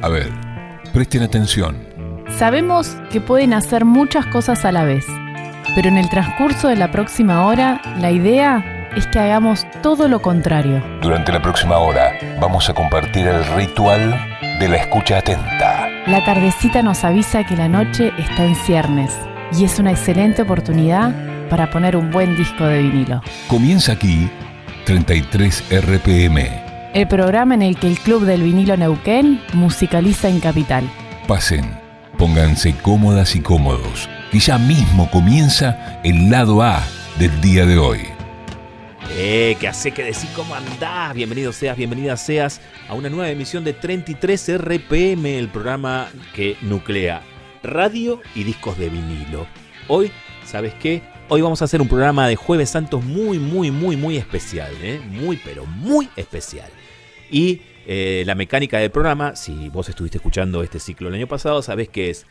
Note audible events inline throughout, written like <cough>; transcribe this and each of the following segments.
A ver, presten atención. Sabemos que pueden hacer muchas cosas a la vez, pero en el transcurso de la próxima hora, la idea es que hagamos todo lo contrario. Durante la próxima hora vamos a compartir el ritual de la escucha atenta. La tardecita nos avisa que la noche está en ciernes y es una excelente oportunidad para poner un buen disco de vinilo. Comienza aquí 33 RPM. El programa en el que el Club del Vinilo Neuquén musicaliza en Capital. Pasen, pónganse cómodas y cómodos, y ya mismo comienza el lado A del día de hoy. Eh, ¿qué hace que decir cómo andás? Bienvenido seas, bienvenida seas a una nueva emisión de 33 RPM, el programa que nuclea radio y discos de vinilo. Hoy, ¿sabes qué? Hoy vamos a hacer un programa de Jueves Santos muy, muy, muy, muy especial, ¿eh? Muy, pero muy especial. Y eh, la mecánica del programa, si vos estuviste escuchando este ciclo el año pasado, sabés que es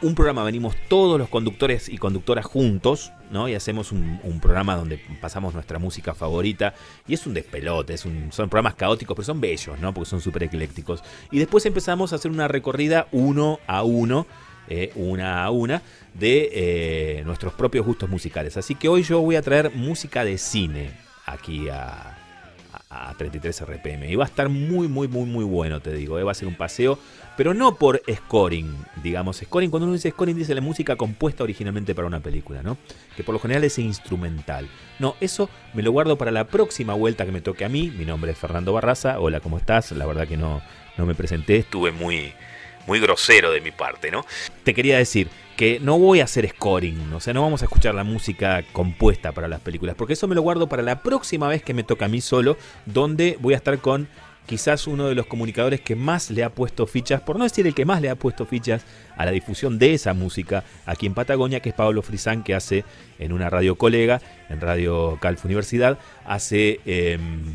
un programa, venimos todos los conductores y conductoras juntos, ¿no? Y hacemos un, programa donde pasamos nuestra música favorita. Y es un despelote, es un, son programas caóticos, pero son bellos, ¿no? Porque son súper eclécticos. Y después empezamos a hacer una recorrida uno a uno eh, una a una, de eh, nuestros propios gustos musicales. Así que hoy yo voy a traer música de cine aquí a, 33 RPM. Y va a estar muy, muy, muy, muy bueno, te digo. Eh. Va a ser un paseo, pero no por scoring, digamos. Scoring, cuando uno dice scoring, dice la música compuesta originalmente para una película, ¿no? Que por lo general es instrumental. No, eso me lo guardo para la próxima vuelta que me toque a mí. Mi nombre es Fernando Barraza. Hola, ¿cómo estás? La verdad que no, no me presenté. Estuve muy muy grosero de mi parte, ¿no? Te quería decir que no voy a hacer scoring, o sea, no vamos a escuchar la música compuesta para las películas, porque eso me lo guardo para la próxima vez que me toca a mí solo, donde voy a estar con quizás uno de los comunicadores que más le ha puesto fichas, por no decir el que más le ha puesto fichas a la difusión de esa música aquí en Patagonia, que es Pablo Frisán, que hace en una radio colega, en Radio Calf Universidad, hace em,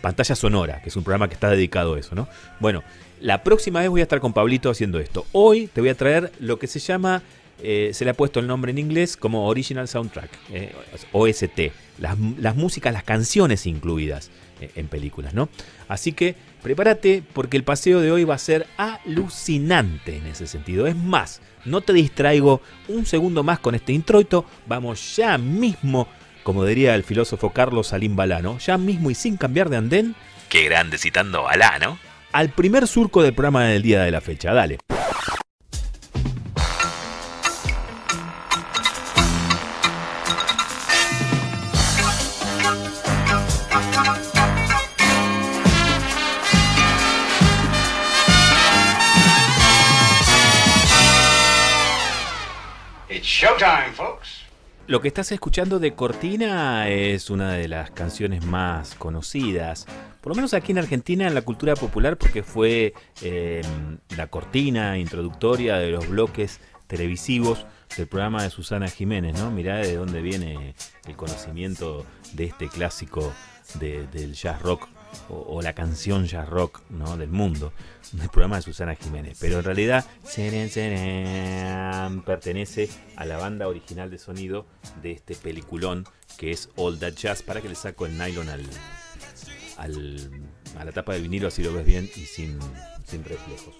Pantalla Sonora, que es un programa que está dedicado a eso, ¿no? Bueno, la próxima vez voy a estar con Pablito haciendo esto. Hoy te voy a traer lo que se llama, eh, se le ha puesto el nombre en inglés como Original Soundtrack, eh, OST. Las, músicas, las canciones incluidas eh, en películas, ¿no? Así que prepárate porque el paseo de hoy va a ser alucinante en ese sentido. Es más, no te distraigo un segundo más con este introito. Vamos ya mismo, como diría el filósofo Carlos Salim Balano, ya mismo y sin cambiar de andén. Qué grande citando Balano al primer surco del programa del día de la fecha. Dale. It's showtime, folks. Lo que estás escuchando de Cortina es una de las canciones más conocidas, por lo menos aquí en Argentina, en la cultura popular, porque fue em, la cortina introductoria de los bloques televisivos del programa de Susana Jiménez, ¿no? Mirá de dónde viene el conocimiento de este clásico del jazz rock o, la canción jazz rock ¿no? del mundo, del programa de Susana Jiménez. Pero en realidad pertenece a la banda original de sonido de este peliculón que es All That Jazz, para que le saco el nylon al, a la tapa del vinilo, así lo ves bien y sin, sin reflejos.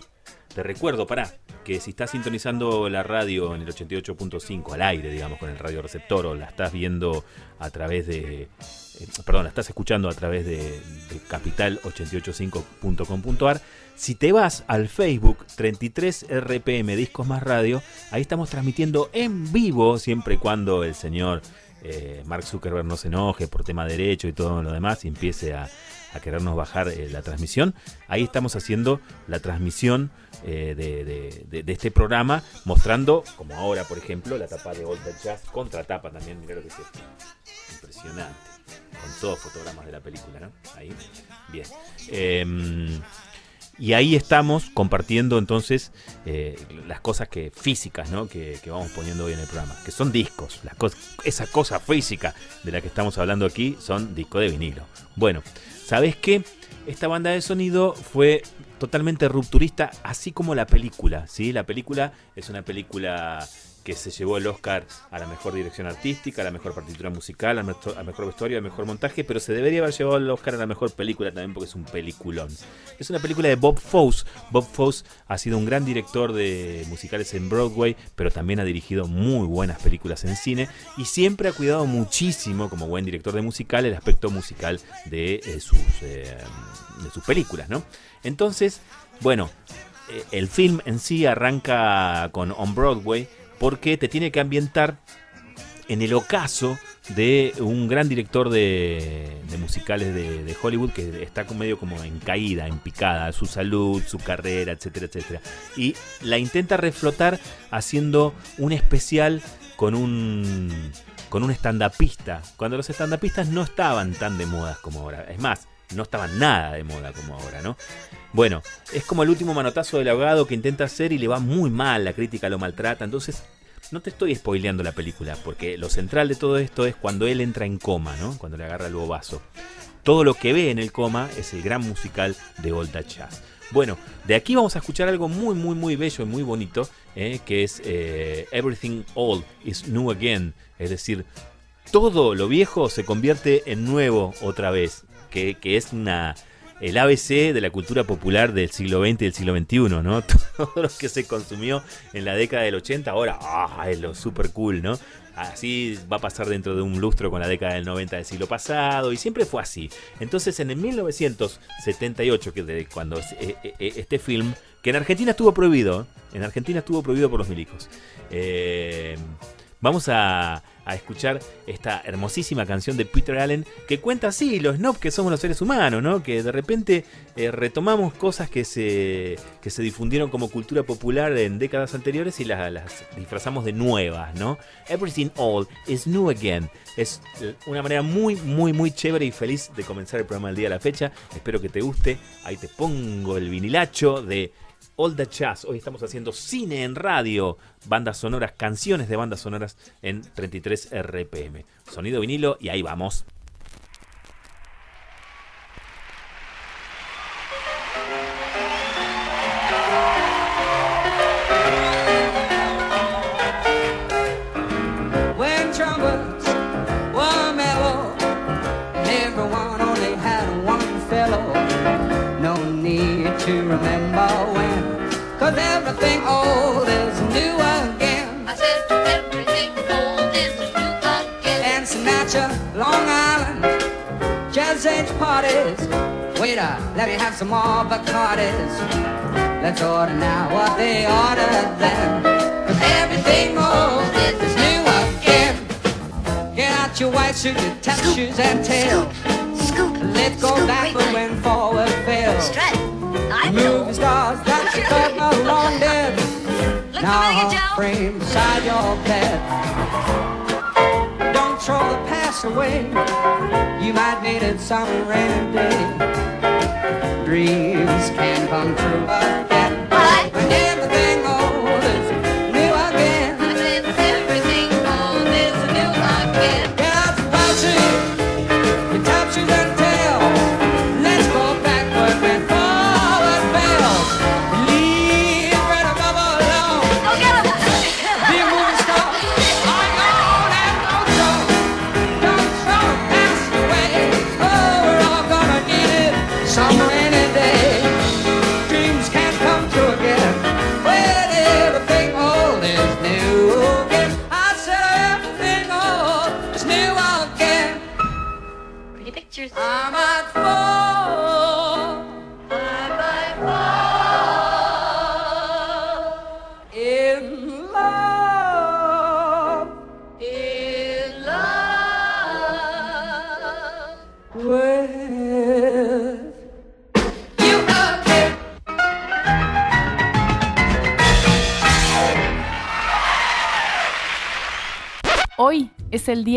Te recuerdo, para que si estás sintonizando la radio en el 88.5 al aire, digamos, con el radio receptor, o la estás viendo a través de eh, perdón, la estás escuchando a través de, capital885.com.ar. Si te vas al Facebook 33 RPM Discos Más Radio, ahí estamos transmitiendo en vivo, siempre y cuando el señor eh, Mark Zuckerberg no se enoje por tema derecho y todo lo demás y empiece a, querernos bajar eh, la transmisión. Ahí estamos haciendo la transmisión de, este programa, mostrando, como ahora por ejemplo, la tapa de Old Jazz, contratapa también, mira lo que es Impresionante con todos fotogramas de la película, ¿no? Ahí, bien. Em, y ahí estamos compartiendo entonces eh, las cosas que físicas ¿no? que, vamos poniendo hoy en el programa, que son discos. Las esa cosa física de la que estamos hablando aquí son discos de vinilo. Bueno, ¿sabes qué? Esta banda de sonido fue totalmente rupturista, así como la película. ¿sí? La película es una película que se llevó el Oscar a la mejor dirección artística, a la mejor partitura musical, al mejor, mejor vestuario, al mejor montaje, pero se debería haber llevado el Oscar a la mejor película también porque es un peliculón. Es una película de Bob Fosse. Bob Fosse ha sido un gran director de musicales en Broadway, pero también ha dirigido muy buenas películas en cine y siempre ha cuidado muchísimo, como buen director de musical, el aspecto musical de, eh, sus, eh, de sus películas, ¿no? Entonces, bueno, eh, el film en sí arranca con On Broadway porque te tiene que ambientar en el ocaso de un gran director de, musicales de, Hollywood que está medio como en caída, en picada, su salud, su carrera, etcétera, etcétera. Y la intenta reflotar haciendo un especial con un con un cuando los estandapistas no estaban tan de moda como ahora. Es más, no estaban nada de moda como ahora, ¿no? Bueno, es como el último manotazo del abogado que intenta hacer y le va muy mal, la crítica lo maltrata, entonces no te estoy spoileando la película, porque lo central de todo esto es cuando él entra en coma, ¿no? Cuando le agarra el bobazo. Todo lo que ve en el coma es el gran musical de Old Jazz. Bueno, de aquí vamos a escuchar algo muy, muy, muy bello y muy bonito, ¿eh? que es eh, Everything Old is New Again. Es decir, todo lo viejo se convierte en nuevo otra vez, que, es una, el ABC de la cultura popular del siglo XX y del siglo XXI, ¿no? <laughs> Todo lo que se consumió en la década del 80, ahora ah, es lo super cool, ¿no? Así va a pasar dentro de un lustro con la década del 90 del siglo pasado y siempre fue así. Entonces en el 1978, que de cuando eh, eh, este film, que en Argentina estuvo prohibido, en Argentina estuvo prohibido por los milicos. Eh, vamos a a escuchar esta hermosísima canción de Peter Allen que cuenta así los snobs que somos los seres humanos, ¿no? Que de repente eh, retomamos cosas que se, que se difundieron como cultura popular en décadas anteriores y las, las disfrazamos de nuevas, ¿no? Everything Old is New Again. Es una manera muy, muy, muy chévere y feliz de comenzar el programa del día a la fecha. Espero que te guste. Ahí te pongo el vinilacho de All the Jazz. Hoy estamos haciendo cine en radio, bandas sonoras, canciones de bandas sonoras en 33 RPM. Sonido vinilo y ahí vamos. Parties. Waiter, let me have some more Bacardis. Let's order now what they ordered then. Cause everything old is new again. Get out your white suit, your tap shoes and tail. Scoop, Let's go scoop, backward when forward fails. Strut. I Movie stars got you thought not long dead. Now frame beside your bed throw the past away. You might need it some rainy day. Dreams can come true again.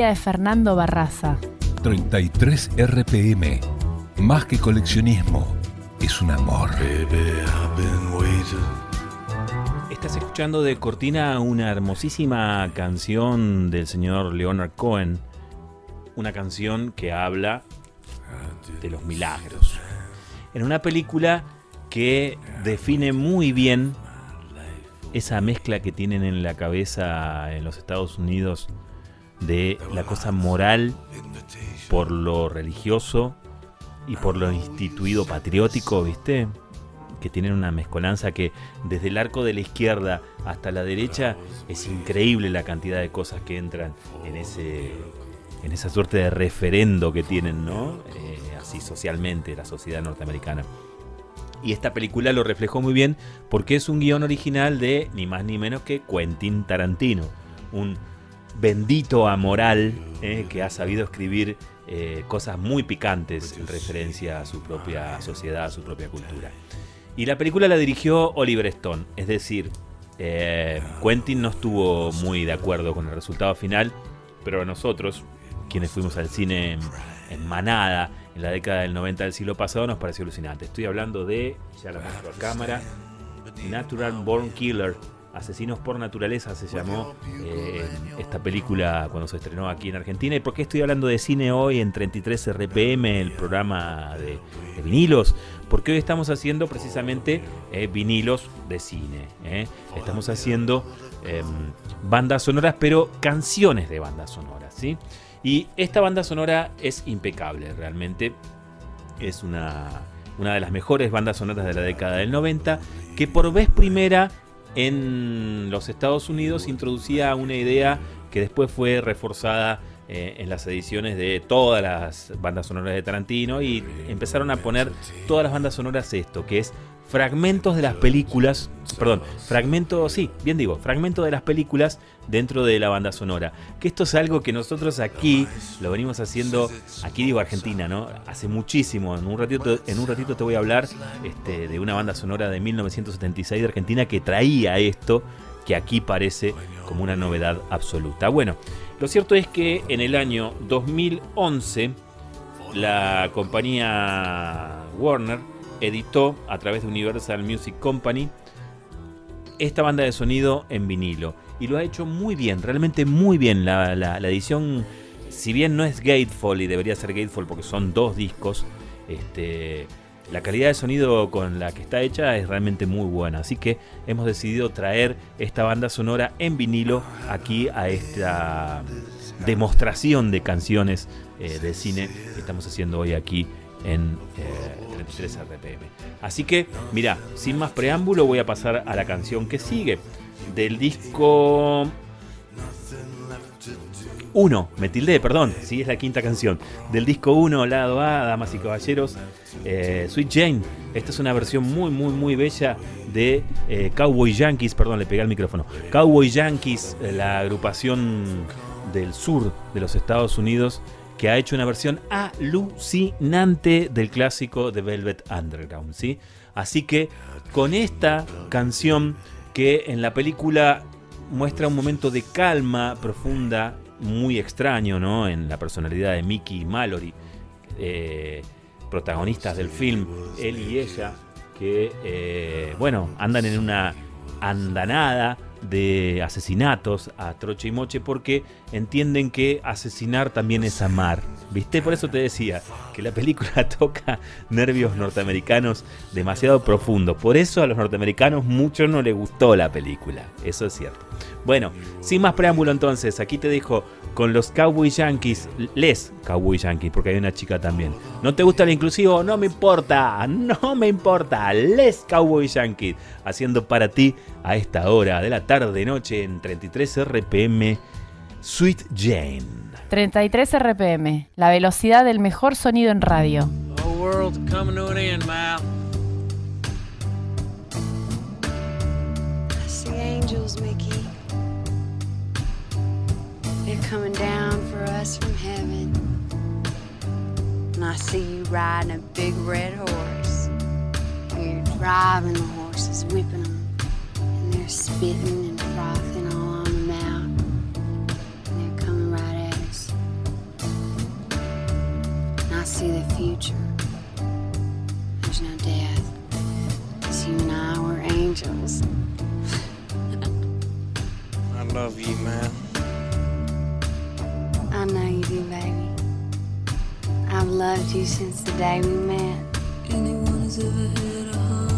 De Fernando Barraza. 33 RPM. Más que coleccionismo, es un amor. Estás escuchando de cortina una hermosísima canción del señor Leonard Cohen. Una canción que habla de los milagros. En una película que define muy bien esa mezcla que tienen en la cabeza en los Estados Unidos de la cosa moral por lo religioso y por lo instituido patriótico, ¿viste? Que tienen una mezcolanza que desde el arco de la izquierda hasta la derecha es increíble la cantidad de cosas que entran en ese en esa suerte de referendo que tienen, ¿no? Eh, así socialmente la sociedad norteamericana. Y esta película lo reflejó muy bien porque es un guion original de ni más ni menos que Quentin Tarantino, un bendito amoral eh, que ha sabido escribir eh, cosas muy picantes en referencia a su propia sociedad, a su propia cultura. Y la película la dirigió Oliver Stone, es decir, eh, Quentin no estuvo muy de acuerdo con el resultado final, pero nosotros, quienes fuimos al cine en, en manada en la década del 90 del siglo pasado, nos pareció alucinante. Estoy hablando de, ya la muestro a cámara, Natural Born Killer, Asesinos por Naturaleza se llamó eh, esta película cuando se estrenó aquí en Argentina. ¿Y por qué estoy hablando de cine hoy en 33 RPM, el programa de, de vinilos? Porque hoy estamos haciendo precisamente eh, vinilos de cine. eh. Estamos haciendo em, bandas sonoras, pero canciones de bandas sonoras. ¿sí? Y esta banda sonora es impecable, realmente. Es una, una de las mejores bandas sonoras de la década del 90, que por vez primera en los Estados Unidos introducía una idea que después fue reforzada eh, en las ediciones de todas las bandas sonoras de Tarantino y empezaron a poner todas las bandas sonoras esto, que es fragmentos de las películas, perdón, fragmentos, sí, bien digo, fragmentos de las películas dentro de la banda sonora. Que esto es algo que nosotros aquí lo venimos haciendo, aquí digo Argentina, ¿no? Hace muchísimo. En un ratito, en un ratito te voy a hablar este, de una banda sonora de 1976 de Argentina que traía esto, que aquí parece como una novedad absoluta. Bueno, lo cierto es que en el año 2011 la compañía Warner editó a través de Universal Music Company esta banda de sonido en vinilo. Y lo ha hecho muy bien, realmente muy bien. La, edición, si bien no es Gateful y debería ser Gateful porque son dos discos, este, la calidad de sonido con la que está hecha es realmente muy buena. Así que hemos decidido traer esta banda sonora en vinilo aquí a esta demostración de canciones eh, de cine que estamos haciendo hoy aquí en eh, 33 RPM. Así que, mira, sin más preámbulo, voy a pasar a la canción que sigue. Del disco 1, me tildé, perdón, sí, es la quinta canción. Del disco 1, lado A, Damas y Caballeros, eh, Sweet Jane. Esta es una versión muy, muy, muy bella de eh, Cowboy Yankees, perdón, le pegué al micrófono. Cowboy Yankees, eh, la agrupación del sur de los Estados Unidos, que ha hecho una versión alucinante del clásico de Velvet Underground, ¿sí? Así que con esta canción que en la película muestra un momento de calma profunda, muy extraño, ¿no? En la personalidad de Mickey y Mallory, eh, protagonistas del film, él y ella, que, eh, bueno, andan en una andanada de asesinatos a troche y moche porque entienden que asesinar también es amar. ¿Viste? Por eso te decía que la película <laughs> toca nervios norteamericanos demasiado profundos. Por eso a los norteamericanos mucho no les gustó la película. Eso es cierto. Bueno, sin más preámbulo entonces, aquí te dejo con los Cowboy Yankees, les Cowboy Yankees, porque hay una chica también. ¿No te gusta el inclusivo? No me importa, no me importa. Les Cowboy Yankees, haciendo para ti a esta hora de la tarde noche en 33 RPM, Sweet Jane. 33 RPM, la velocidad del mejor sonido en radio. The whole world's coming to an end, Mal. Coming down for us from heaven. And I see you riding a big red horse. You're driving the horses, whipping them. And they're spitting and frothing all on the mount. And they're coming right at us. And I see the future. There's no death. 'Cause you and I were angels. <laughs> I love you, man. I know you do, baby. I've loved you since the day we met. Anyone ever had a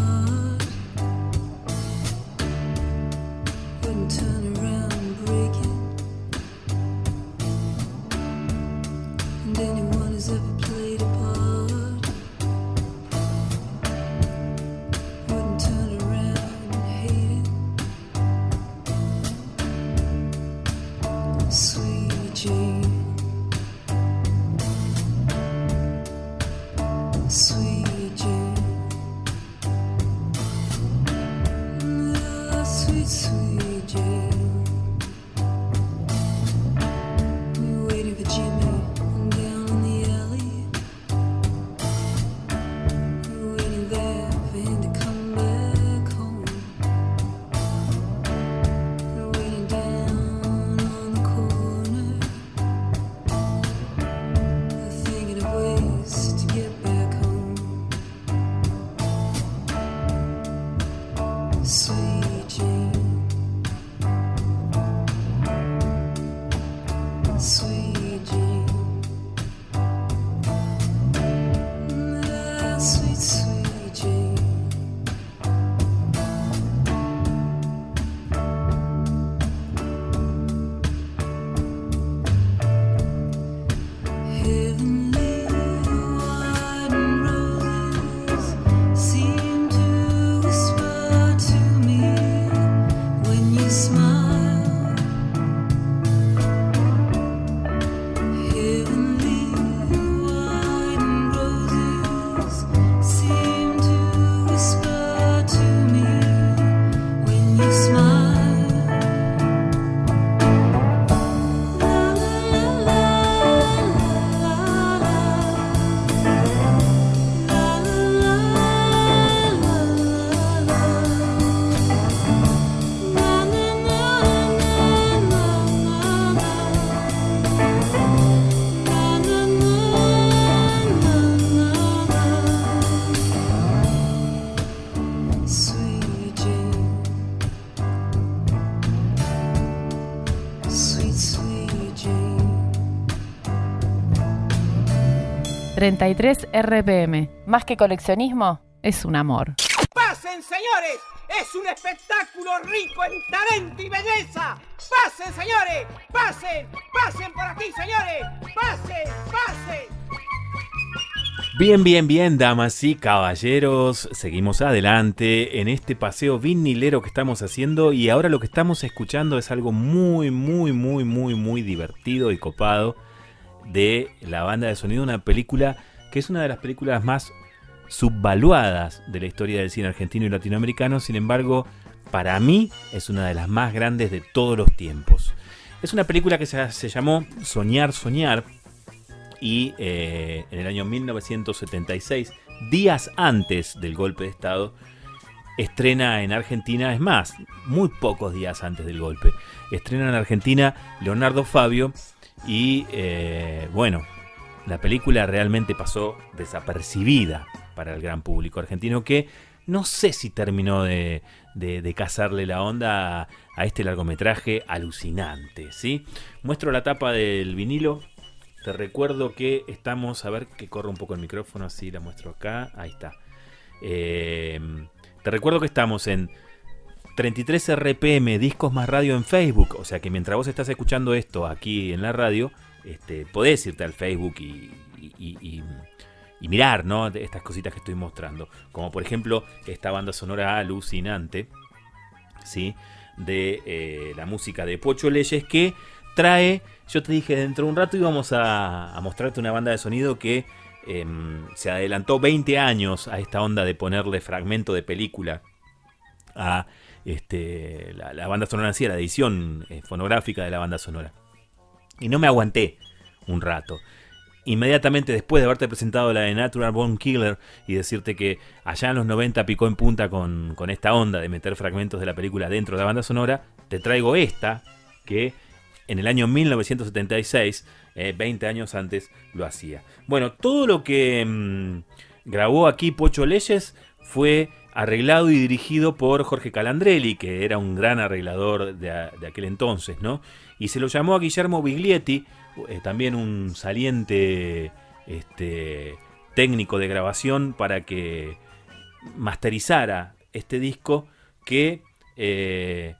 33 RPM. Más que coleccionismo, es un amor. ¡Pasen, señores! ¡Es un espectáculo rico en talento y belleza! ¡Pasen, señores! ¡Pasen! ¡Pasen por aquí, señores! ¡Pasen! ¡Pasen! Bien, bien, bien, damas y caballeros. Seguimos adelante en este paseo vinilero que estamos haciendo y ahora lo que estamos escuchando es algo muy, muy, muy, muy, muy divertido y copado de la banda de sonido, una película que es una de las películas más subvaluadas de la historia del cine argentino y latinoamericano, sin embargo, para mí es una de las más grandes de todos los tiempos. Es una película que se, se llamó Soñar, Soñar, y eh, en el año 1976, días antes del golpe de Estado, estrena en Argentina, es más, muy pocos días antes del golpe, estrena en Argentina Leonardo Fabio y eh, bueno, la película realmente pasó desapercibida para el gran público argentino que no sé si terminó de, de, cazarle la onda a, a este largometraje alucinante, ¿sí? Muestro la tapa del vinilo, te recuerdo que estamos, a ver que corre un poco el micrófono, así la muestro acá, ahí está. Eh, te recuerdo que estamos en 33 RPM, Discos más Radio en Facebook, o sea que mientras vos estás escuchando esto aquí en la radio, este, podés irte al Facebook y, y- mirar ¿no? estas cositas que estoy mostrando. Como por ejemplo esta banda sonora alucinante, ¿sí? de eh, la música de Pocho Leyes que trae, yo te dije dentro de un rato íbamos a, a mostrarte una banda de sonido que em, se adelantó 20 años a esta onda de ponerle fragmento de película a este, la, banda sonora en sí, a la edición eh, fonográfica de la banda sonora. Y no me aguanté un rato. Inmediatamente después de haberte presentado la de Natural Born Killer y decirte que allá en los 90 picó en punta con, con esta onda de meter fragmentos de la película dentro de la banda sonora, te traigo esta que en el año 1976, eh, 20 años antes, lo hacía. Bueno, todo lo que mm, grabó aquí Pocho Leyes fue arreglado y dirigido por Jorge Calandrelli, que era un gran arreglador de, aquel entonces, ¿no? Y se lo llamó a Guillermo Biglietti, eh, también un saliente este, técnico de grabación, para que masterizara este disco que, eh,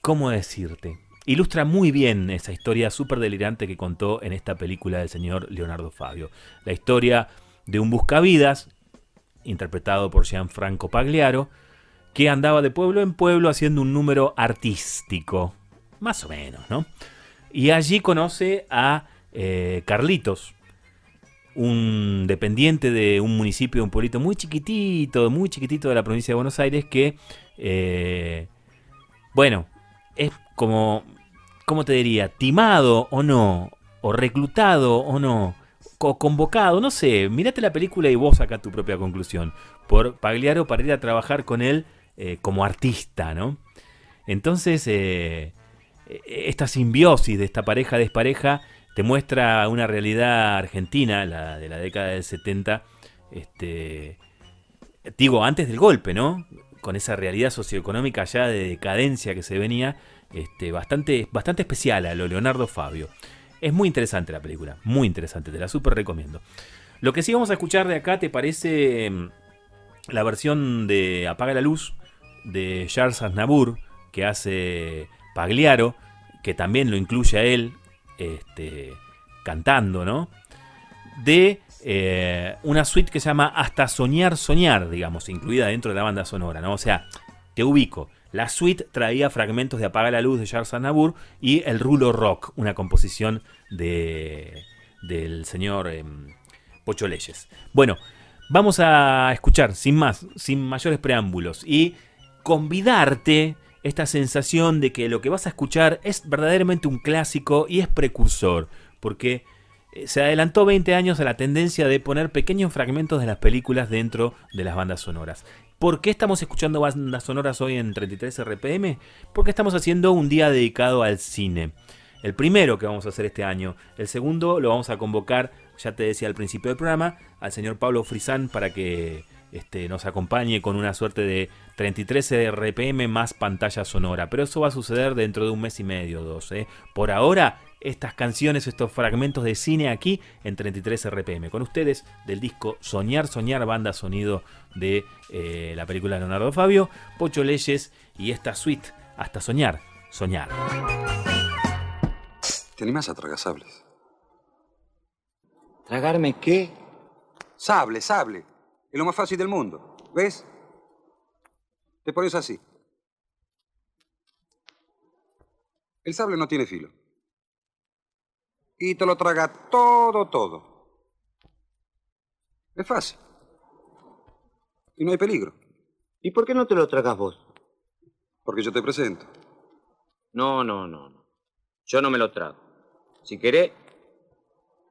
¿cómo decirte? Ilustra muy bien esa historia súper delirante que contó en esta película del señor Leonardo Fabio. La historia de un buscavidas, interpretado por Gianfranco Pagliaro, que andaba de pueblo en pueblo haciendo un número artístico. Más o menos, ¿no? Y allí conoce a eh, Carlitos, un dependiente de un municipio, un pueblito muy chiquitito, muy chiquitito de la provincia de Buenos Aires que, eh, bueno, es como, ¿cómo te diría? Timado o no, o reclutado o no, o convocado, no sé, mirate la película y vos saca tu propia conclusión, por Pagliaro para ir a trabajar con él eh, como artista, ¿no? Entonces, eh, esta simbiosis de esta pareja despareja te muestra una realidad argentina, la de la década del 70, este, digo, antes del golpe, ¿no? Con esa realidad socioeconómica ya de decadencia que se venía, este, bastante, bastante especial a lo Leonardo Fabio. Es muy interesante la película, muy interesante, te la súper recomiendo. Lo que sí vamos a escuchar de acá, ¿te parece mm, la versión de Apaga la Luz de Charles Aznavour que hace Pagliaro, que también lo incluye a él este, cantando, ¿no? De eh, una suite que se llama Hasta Soñar Soñar, digamos, incluida dentro de la banda sonora, ¿no? O sea, te ubico. La suite traía fragmentos de Apaga la Luz de Charles Aznavour y El Rulo Rock, una composición de, del señor eh, Pocho Leyes. Bueno, vamos a escuchar, sin más, sin mayores preámbulos, y convidarte esta sensación de que lo que vas a escuchar es verdaderamente un clásico y es precursor, porque eh, se adelantó 20 años a la tendencia de poner pequeños fragmentos de las películas dentro de las bandas sonoras. ¿Por qué estamos escuchando bandas sonoras hoy en 33 RPM? Porque estamos haciendo un día dedicado al cine. El primero que vamos a hacer este año. El segundo lo vamos a convocar, ya te decía al principio del programa, al señor Pablo Frisán para que este, nos acompañe con una suerte de 33 RPM más pantalla sonora. Pero eso va a suceder dentro de un mes y medio, dos. ¿eh? Por ahora, estas canciones, estos fragmentos de cine aquí en 33 RPM. Con ustedes del disco Soñar, Soñar, banda sonido de eh, la película Leonardo Fabio, Pocho Leyes y esta suite Hasta Soñar, Soñar. ¿Te animas a tragar sables? ¿Tragarme qué? Sable, sable. Es lo más fácil del mundo. ¿Ves? Te pones así. El sable no tiene filo. Y te lo traga todo, todo. Es fácil. Y no hay peligro. ¿Y por qué no te lo tragas vos? Porque yo te presento. No, no, no, no. Yo no me lo trago. Si querés,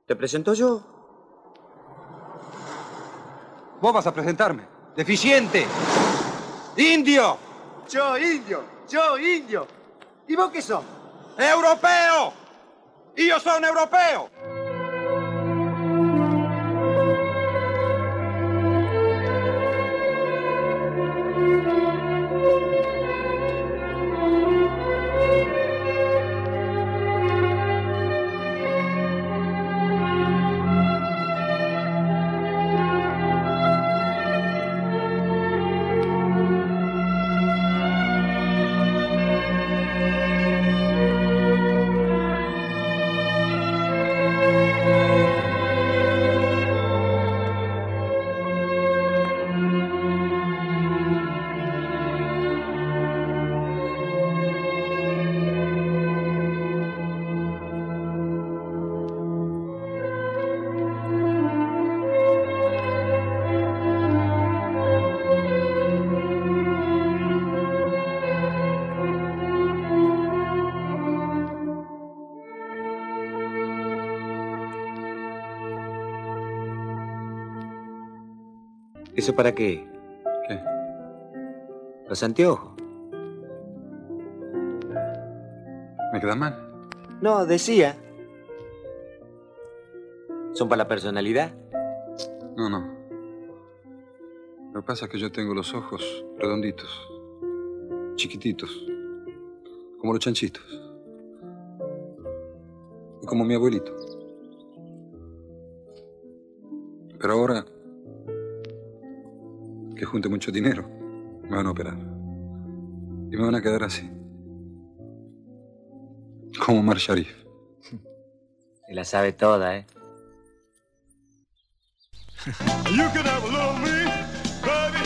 te presento yo. Vos vas a presentarme. ¡Deficiente! ¡Indio! Yo, indio, yo, indio. ¿Y vos qué sos? ¡Europeo! ¡Y yo soy un europeo! ¿Eso para qué? ¿Qué? Los anteojos. ¿Me queda mal? No, decía. ¿Son para la personalidad? No, no. Lo que pasa es que yo tengo los ojos redonditos, chiquititos, como los chanchitos. Y como mi abuelito. Pero ahora que junte mucho dinero, me van a operar. Y me van a quedar así. Como Mar Sharif. Se la sabe toda, ¿eh? You me, baby.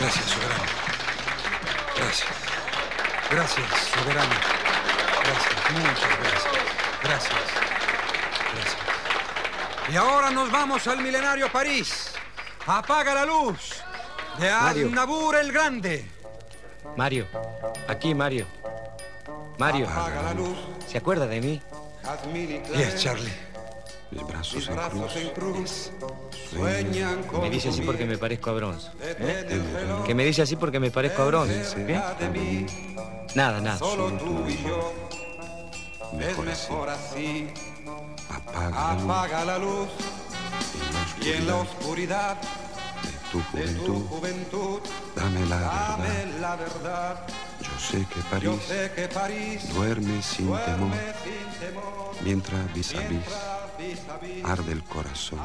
Gracias, soberano. Gracias. Gracias, soberano. Gracias, muchas Y ahora nos vamos al milenario París. Apaga la luz de. Aznavour el Grande. Mario, aquí Mario. Mario, Apaga la luz. ¿se acuerda de mí? Yes, Charlie. Mis brazos, en cruz. Sueñan con Me dice así porque me parezco a bronce. ¿eh? Reloj Que me dice así porque me parezco a bronce. ¿eh? de mí. Nada, nada. Solo tú y yo. Es mejor así. Apaga la luz. Y en la oscuridad tu de tu juventud, juventud. dame la Dame verdad. la verdad. Yo sé que París sé que París duerme sin temor, duerme sin temor. mientras vis a vis vis a vis arde el corazón.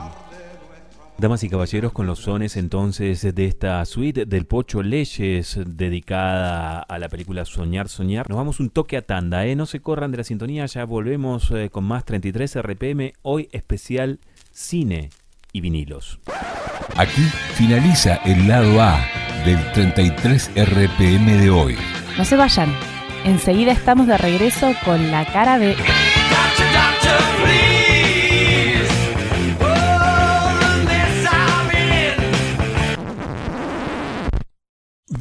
Damas y caballeros, con los sones entonces de esta suite del Pocho Leyes dedicada a la película Soñar, Soñar, nos vamos un toque a tanda, ¿eh? No se corran de la sintonía, ya volvemos eh, con más 33 RPM, hoy especial cine y vinilos. Aquí finaliza el lado A del 33 RPM de hoy. No se vayan. Enseguida estamos de regreso con la cara B.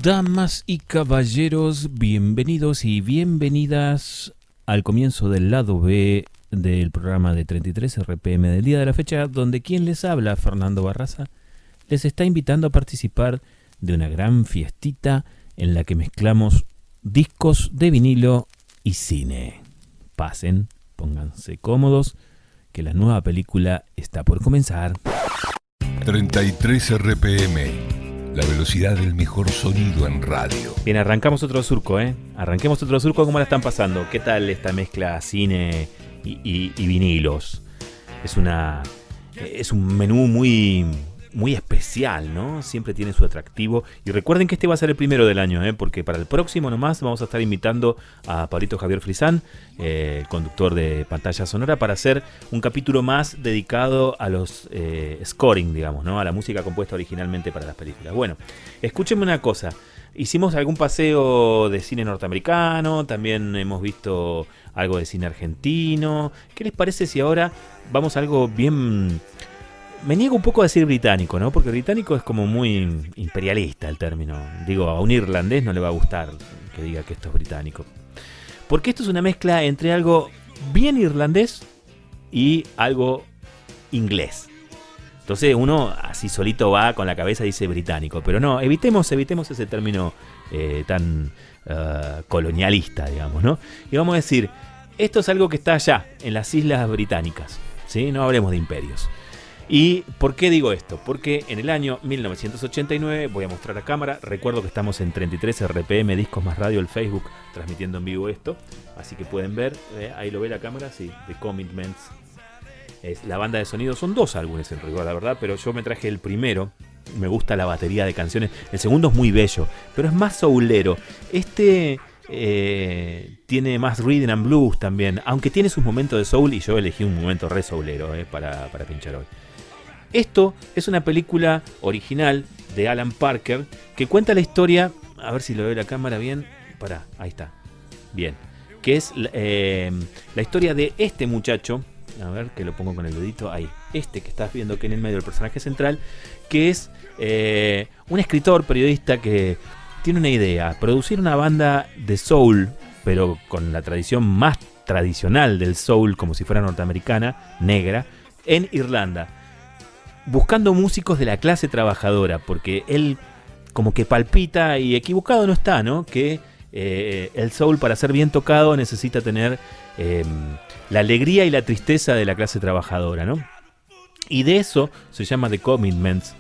Damas y caballeros, bienvenidos y bienvenidas al comienzo del lado B del programa de 33 RPM del día de la fecha, donde quien les habla, Fernando Barraza, les está invitando a participar de una gran fiestita en la que mezclamos discos de vinilo y cine. Pasen, pónganse cómodos, que la nueva película está por comenzar. 33 RPM, la velocidad del mejor sonido en radio. Bien, arrancamos otro surco, ¿eh? Arranquemos otro surco, ¿cómo la están pasando? ¿Qué tal esta mezcla cine y, y- y vinilos? Es una. Es un menú muy. Muy especial, ¿no? Siempre tiene su atractivo. Y recuerden que este va a ser el primero del año, ¿eh? Porque para el próximo nomás vamos a estar invitando a Pablito Javier Frisán, eh, conductor de Pantalla Sonora, para hacer un capítulo más dedicado a los eh, scoring, digamos, ¿no? A la música compuesta originalmente para las películas. Bueno, escúchenme una cosa. Hicimos algún paseo de cine norteamericano, también hemos visto algo de cine argentino. ¿Qué les parece si ahora vamos a algo bien... Me niego un poco a decir británico, ¿no? Porque británico es como muy imperialista el término. Digo, a un irlandés no le va a gustar que diga que esto es británico. Porque esto es una mezcla entre algo bien irlandés y algo inglés. Entonces uno así solito va con la cabeza y dice británico. Pero no, evitemos, evitemos ese término eh, tan eh, colonialista, digamos, ¿no? Y vamos a decir, esto es algo que está allá, en las islas británicas. ¿sí? No hablemos de imperios. ¿Y por qué digo esto? Porque en el año 1989, voy a mostrar a cámara, recuerdo que estamos en 33 RPM Discos Más Radio, el Facebook, transmitiendo en vivo esto, así que pueden ver, eh, ahí lo ve la cámara, sí, The Commitments. Es la banda de sonido, son dos álbumes en rigor, la verdad, pero yo me traje el primero, me gusta la batería de canciones, el segundo es muy bello, pero es más soulero. Este eh, tiene más rhythm and blues también, aunque tiene sus momentos de soul y yo elegí un momento re soulero eh, para, para pinchar hoy. Esto es una película original de Alan Parker que cuenta la historia, a ver si lo ve la cámara bien, pará, ahí está, bien, que es eh, la historia de este muchacho, a ver que lo pongo con el dedito ahí, este que estás viendo que en el medio del personaje central, que es eh, un escritor, periodista que tiene una idea, producir una banda de soul, pero con la tradición más tradicional del soul, como si fuera norteamericana, negra, en Irlanda buscando músicos de la clase trabajadora, porque él como que palpita y equivocado no está, ¿no? Que eh, el soul para ser bien tocado necesita tener eh, la alegría y la tristeza de la clase trabajadora, ¿no? Y de eso se llama The Commitments,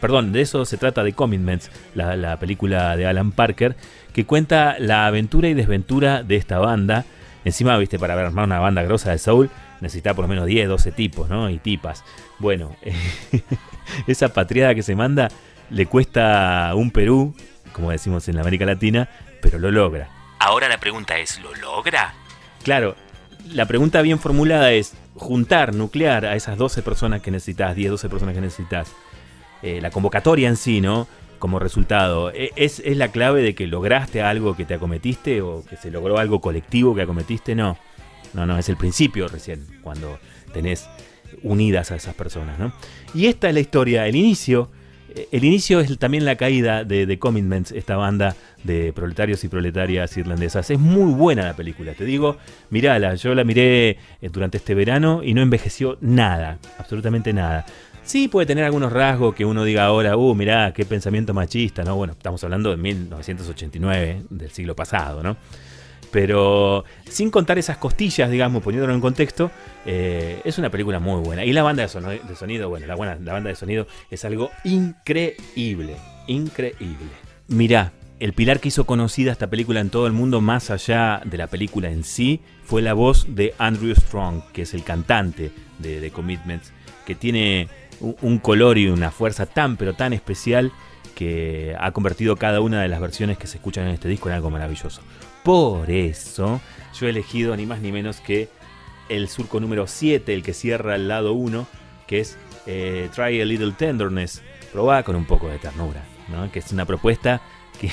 perdón, de eso se trata The Commitments, la, la película de Alan Parker, que cuenta la aventura y desventura de esta banda Encima, viste, para armar una banda grosa de soul necesita por lo menos 10, 12 tipos, ¿no? Y tipas. Bueno, <laughs> esa patriada que se manda le cuesta un Perú, como decimos en la América Latina, pero lo logra. Ahora la pregunta es, ¿lo logra? Claro, la pregunta bien formulada es juntar, nuclear a esas 12 personas que necesitas, 10, 12 personas que necesitas. Eh, la convocatoria en sí, ¿no? Como resultado, ¿e- ¿es, ¿es la clave de que lograste algo que te acometiste o que se logró algo colectivo que acometiste? No, no, no, es el principio recién, cuando tenés unidas a esas personas, ¿no? Y esta es la historia, el inicio. eh, El inicio es también la caída de The Commitments, esta banda de proletarios y proletarias irlandesas. Es muy buena la película, te digo, mirala, yo la miré eh, durante este verano y no envejeció nada, absolutamente nada. Sí puede tener algunos rasgos que uno diga ahora, uh, mirá, qué pensamiento machista, ¿no? Bueno, estamos hablando de 1989, del siglo pasado, ¿no? Pero sin contar esas costillas, digamos, poniéndolo en contexto, eh, es una película muy buena. Y la banda de, sonido, bueno, la, buena, la banda de sonido es algo increíble, increíble. Mirá, el pilar que hizo conocida esta película en todo el mundo, más allá de la película en sí, fue la voz de Andrew Strong, que es el cantante de The Commitments, que tiene un color y una fuerza tan, pero tan especial que ha convertido cada una de las versiones que se escuchan en este disco en algo maravilloso. Por eso, yo he elegido ni más ni menos que el surco número 7, el que cierra el lado 1, que es eh, Try a Little Tenderness, probá con un poco de ternura, ¿no? que es una propuesta que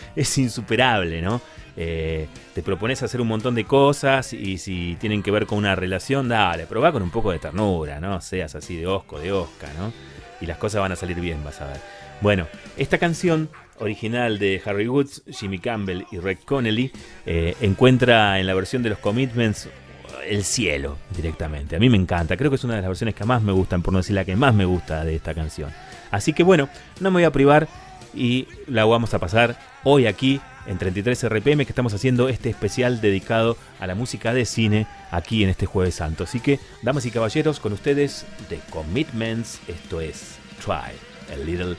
<laughs> es insuperable, ¿no? Eh, te propones hacer un montón de cosas y si tienen que ver con una relación, dale, probá con un poco de ternura, ¿no? Seas así de osco, de osca, ¿no? Y las cosas van a salir bien, vas a ver. Bueno, esta canción original de Harry Woods, Jimmy Campbell y Red Connelly eh, encuentra en la versión de los Commitments el cielo directamente. A mí me encanta, creo que es una de las versiones que más me gustan, por no decir la que más me gusta de esta canción. Así que bueno, no me voy a privar y la vamos a pasar hoy aquí en 33 RPM que estamos haciendo este especial dedicado a la música de cine aquí en este jueves santo. Así que, damas y caballeros, con ustedes The Commitments, esto es Try a Little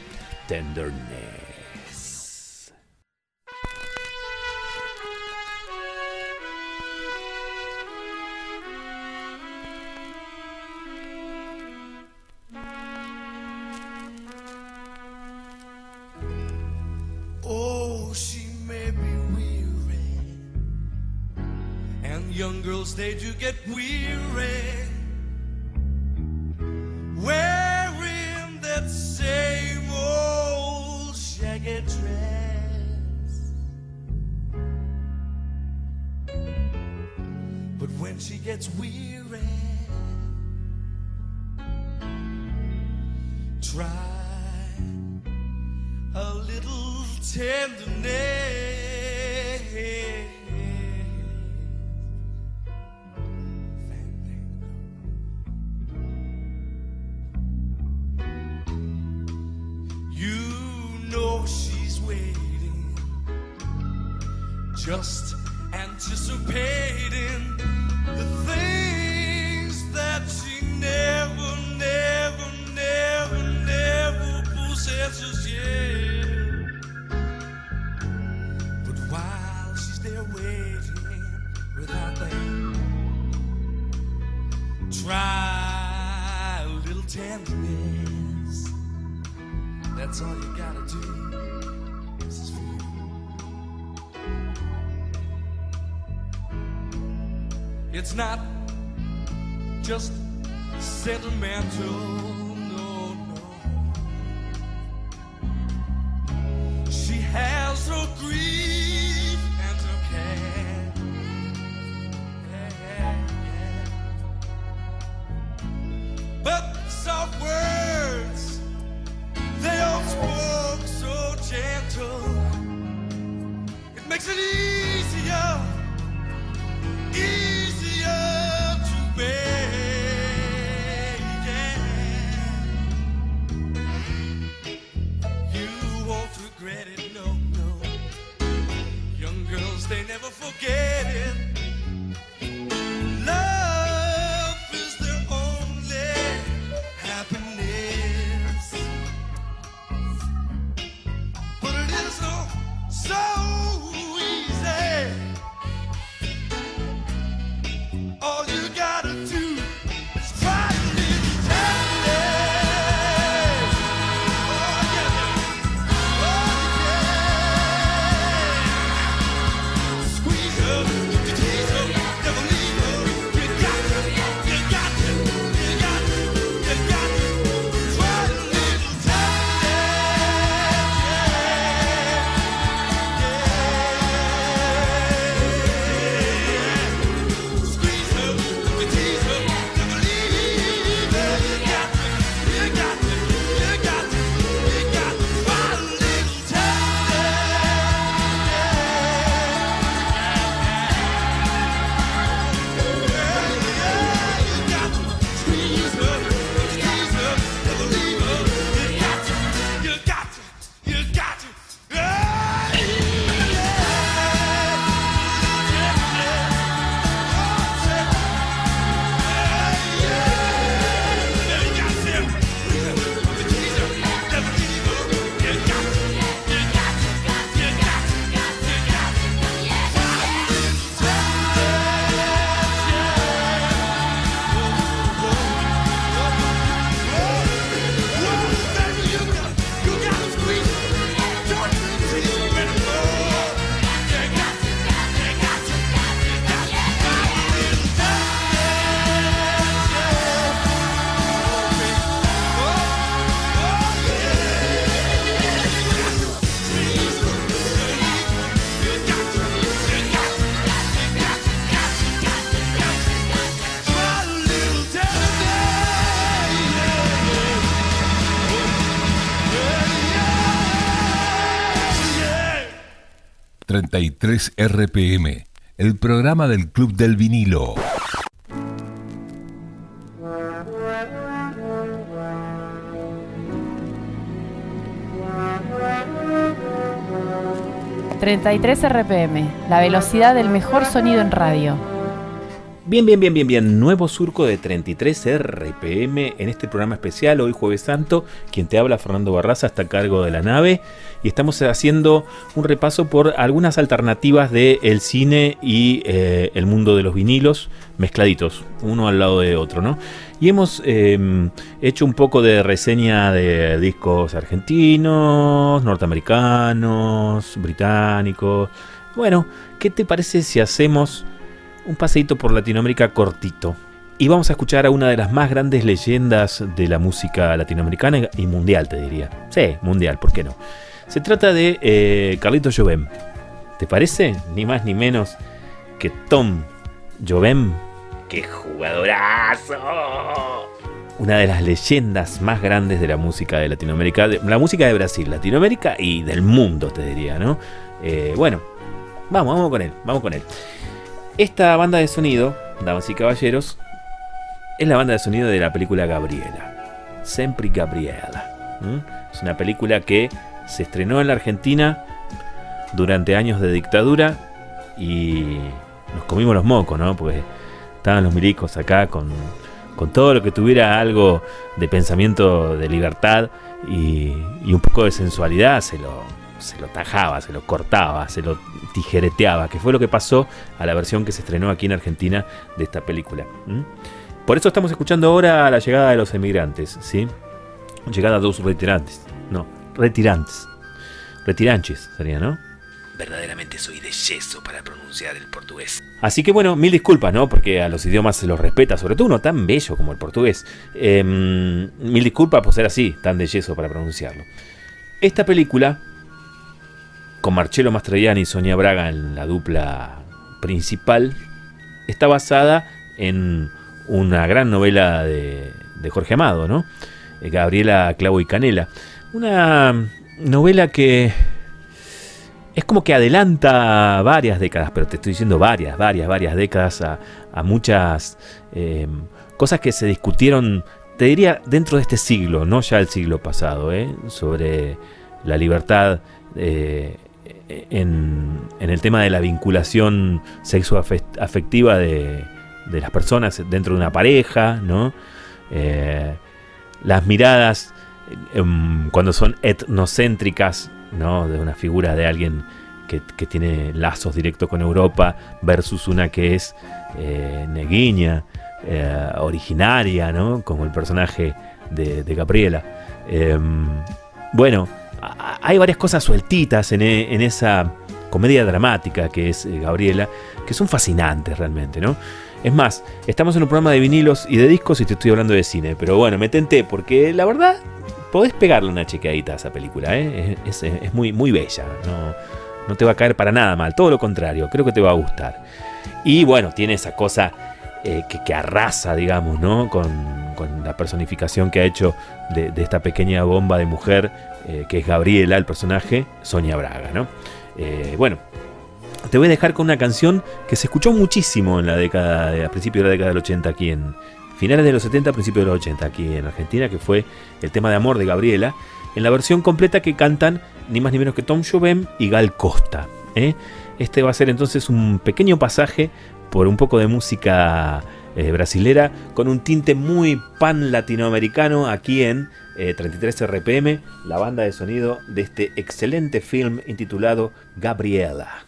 Tenderness. They do get weary 33 RPM, el programa del Club del Vinilo. ...33 RPM... ...la velocidad del mejor sonido en radio... Bien, bien, bien, bien, bien. Nuevo surco de 33 RPM en este programa especial, hoy Jueves Santo. Quien te habla, Fernando Barraza, está a cargo de la nave. Y estamos haciendo un repaso por algunas alternativas del cine y eh, el mundo de los vinilos, mezcladitos, uno al lado de otro, ¿no? Y hemos eh, hecho un poco de reseña de discos argentinos, norteamericanos, británicos. Bueno, ¿qué te parece si hacemos un paseíto por Latinoamérica cortito. Y vamos a escuchar a una de las más grandes leyendas de la música latinoamericana y mundial, te diría. Sí, mundial, ¿por qué no? Se trata de eh, Carlito Jovem. ¿Te parece? Ni más ni menos que Tom Jovem. ¡Qué jugadorazo! Una de las leyendas más grandes de la música de Latinoamérica, de, la música de Brasil, Latinoamérica y del mundo, te diría, ¿no? Eh, bueno, vamos, vamos con él, vamos con él. Esta banda de sonido, damas y caballeros, es la banda de sonido de la película Gabriela. Sempre Gabriela. Es una película que se estrenó en la Argentina durante años de dictadura y nos comimos los mocos, ¿no? Porque estaban los milicos acá con, con todo lo que tuviera algo de pensamiento de libertad y, y un poco de sensualidad, se lo, se lo tajaba, se lo cortaba, se lo tijereteaba, que fue lo que pasó a la versión que se estrenó aquí en Argentina de esta película. Por eso estamos escuchando ahora la llegada de los emigrantes, ¿sí? Llegada de los retirantes, no, retirantes. Retiranches sería, ¿no? Verdaderamente soy de yeso para pronunciar el portugués. Así que bueno, mil disculpas, ¿no? Porque a los idiomas se los respeta, sobre todo uno tan bello como el portugués. Eh, mil disculpas por ser así, tan de yeso para pronunciarlo. Esta película con Marcello Mastroianni y Sonia Braga en la dupla principal, está basada en una gran novela de, de Jorge Amado, ¿no? Eh, Gabriela Clavo y Canela. Una novela que es como que adelanta varias décadas, pero te estoy diciendo varias, varias, varias décadas a, a muchas eh, cosas que se discutieron, te diría, dentro de este siglo, no ya el siglo pasado, ¿eh? sobre la libertad eh, en, el tema de la vinculación sexoafectiva de, de, las personas dentro de una pareja, ¿no? Eh, las miradas eh, cuando son etnocéntricas, ¿no? De una figura de alguien que, que tiene lazos directos con Europa versus una que es eh, neguiña, eh, originaria, ¿no? Como el personaje de, de Gabriela. Em, bueno, hay varias cosas sueltitas en, e, en, esa comedia dramática que es eh, Gabriela, que son fascinantes realmente, ¿no? Es más, estamos en un programa de vinilos y de discos y te estoy hablando de cine, pero bueno, me tenté porque la verdad podés pegarle una chequeadita a esa película, ¿eh? es, muy, muy bella, no, te va a caer para nada mal, todo lo contrario, creo que te va a gustar. Y bueno, tiene esa cosa eh, que, arrasa, digamos, ¿no? Con, la personificación que ha hecho de esta pequeña bomba de mujer eh, que es Gabriela, el personaje, Sonia Braga, ¿no? Eh, bueno, te voy a dejar con una canción que se escuchó muchísimo en la década, de, a principios de la década del 80 aquí en finales de los 70, principios de los 80 aquí en Argentina, que fue el tema de amor de Gabriela, en la versión completa que cantan ni más ni menos que Tom Jobim y Gal Costa. ¿eh? Este va a ser entonces un pequeño pasaje por un poco de música eh, brasilera con un tinte muy pan latinoamericano aquí en eh, 33 RPM, la banda de sonido de este excelente film intitulado Gabriela.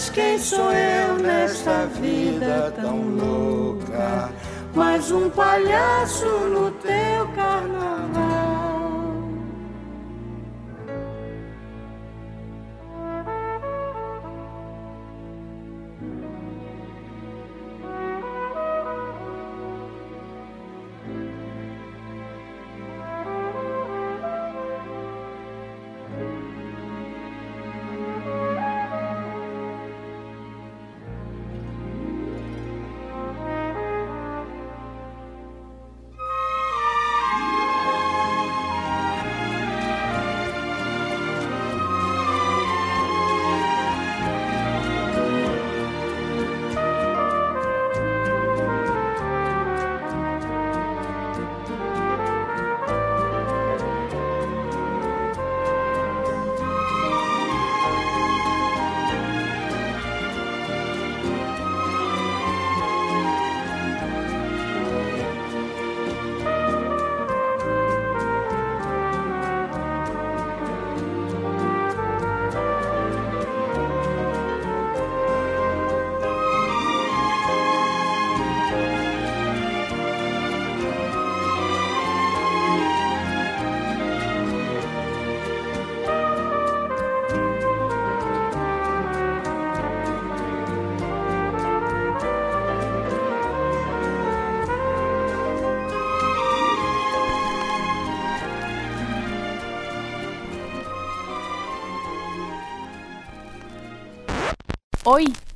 Mas quem sou eu nesta vida tão louca? Mais um palhaço no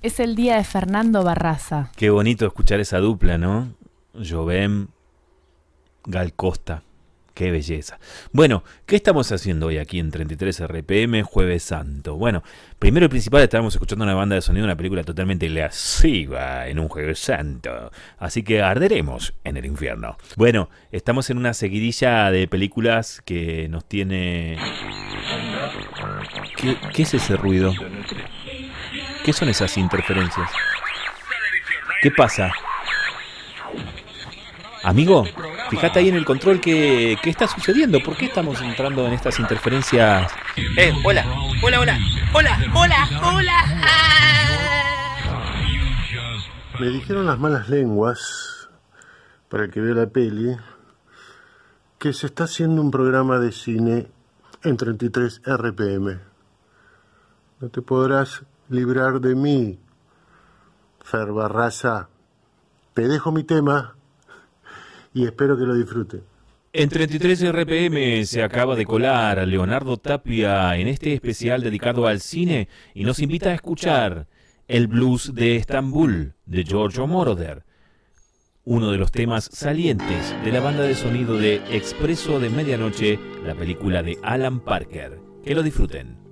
es el día de Fernando Barraza. Qué bonito escuchar esa dupla, ¿no? Jovem, Gal Costa. Qué belleza. Bueno, ¿qué estamos haciendo hoy aquí en 33 RPM, Jueves Santo? Bueno, primero y principal estábamos escuchando una banda de sonido, una película totalmente lasciva en un Jueves Santo. Así que arderemos en el infierno. Bueno, estamos en una seguidilla de películas que nos tiene... ¿Qué, qué es ese ruido? ¿Qué son esas interferencias? ¿Qué pasa? Amigo, fíjate ahí en el control qué, qué está sucediendo. ¿Por qué estamos entrando en estas interferencias? Eh, hola, hola, hola, hola, hola, hola. Me dijeron las malas lenguas para el que vea la peli, que se está haciendo un programa de cine en 33 RPM. No te podrás librar de mí, Fer Barraza. Te dejo mi tema y espero que lo disfruten. En 33 RPM se acaba de colar Leonardo Tapia en este especial dedicado al cine y nos invita a escuchar el blues de Estambul de Giorgio Moroder, uno de los temas salientes de la banda de sonido de Expreso de Medianoche, la película de Alan Parker. Que lo disfruten.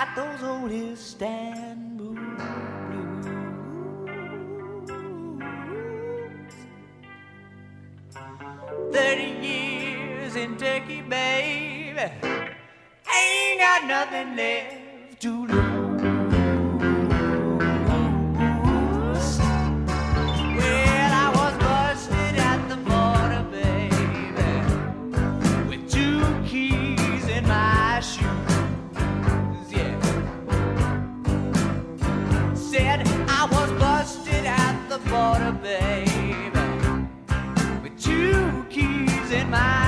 Got those old Istanbul blues. Thirty years in Turkey, baby. Ain't got nothing left to lose. At the baby, with two keys in my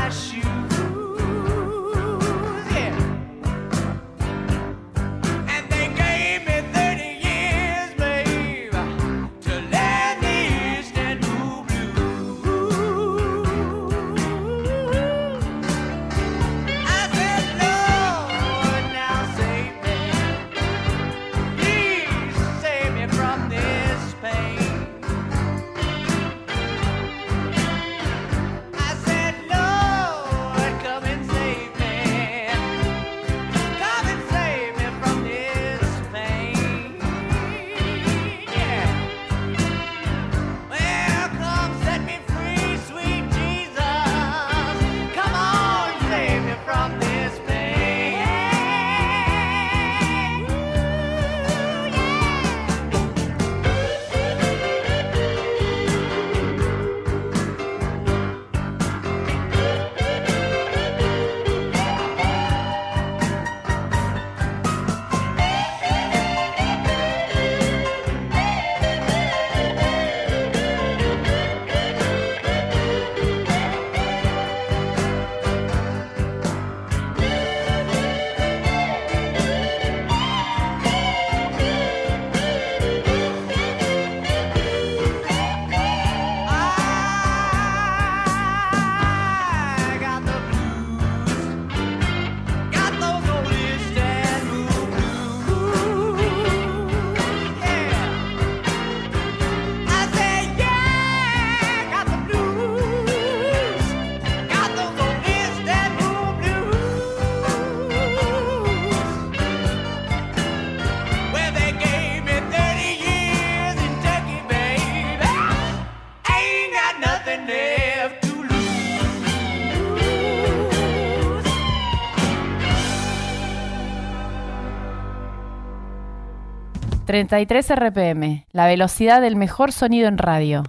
33 RPM, la velocidad del mejor sonido en radio.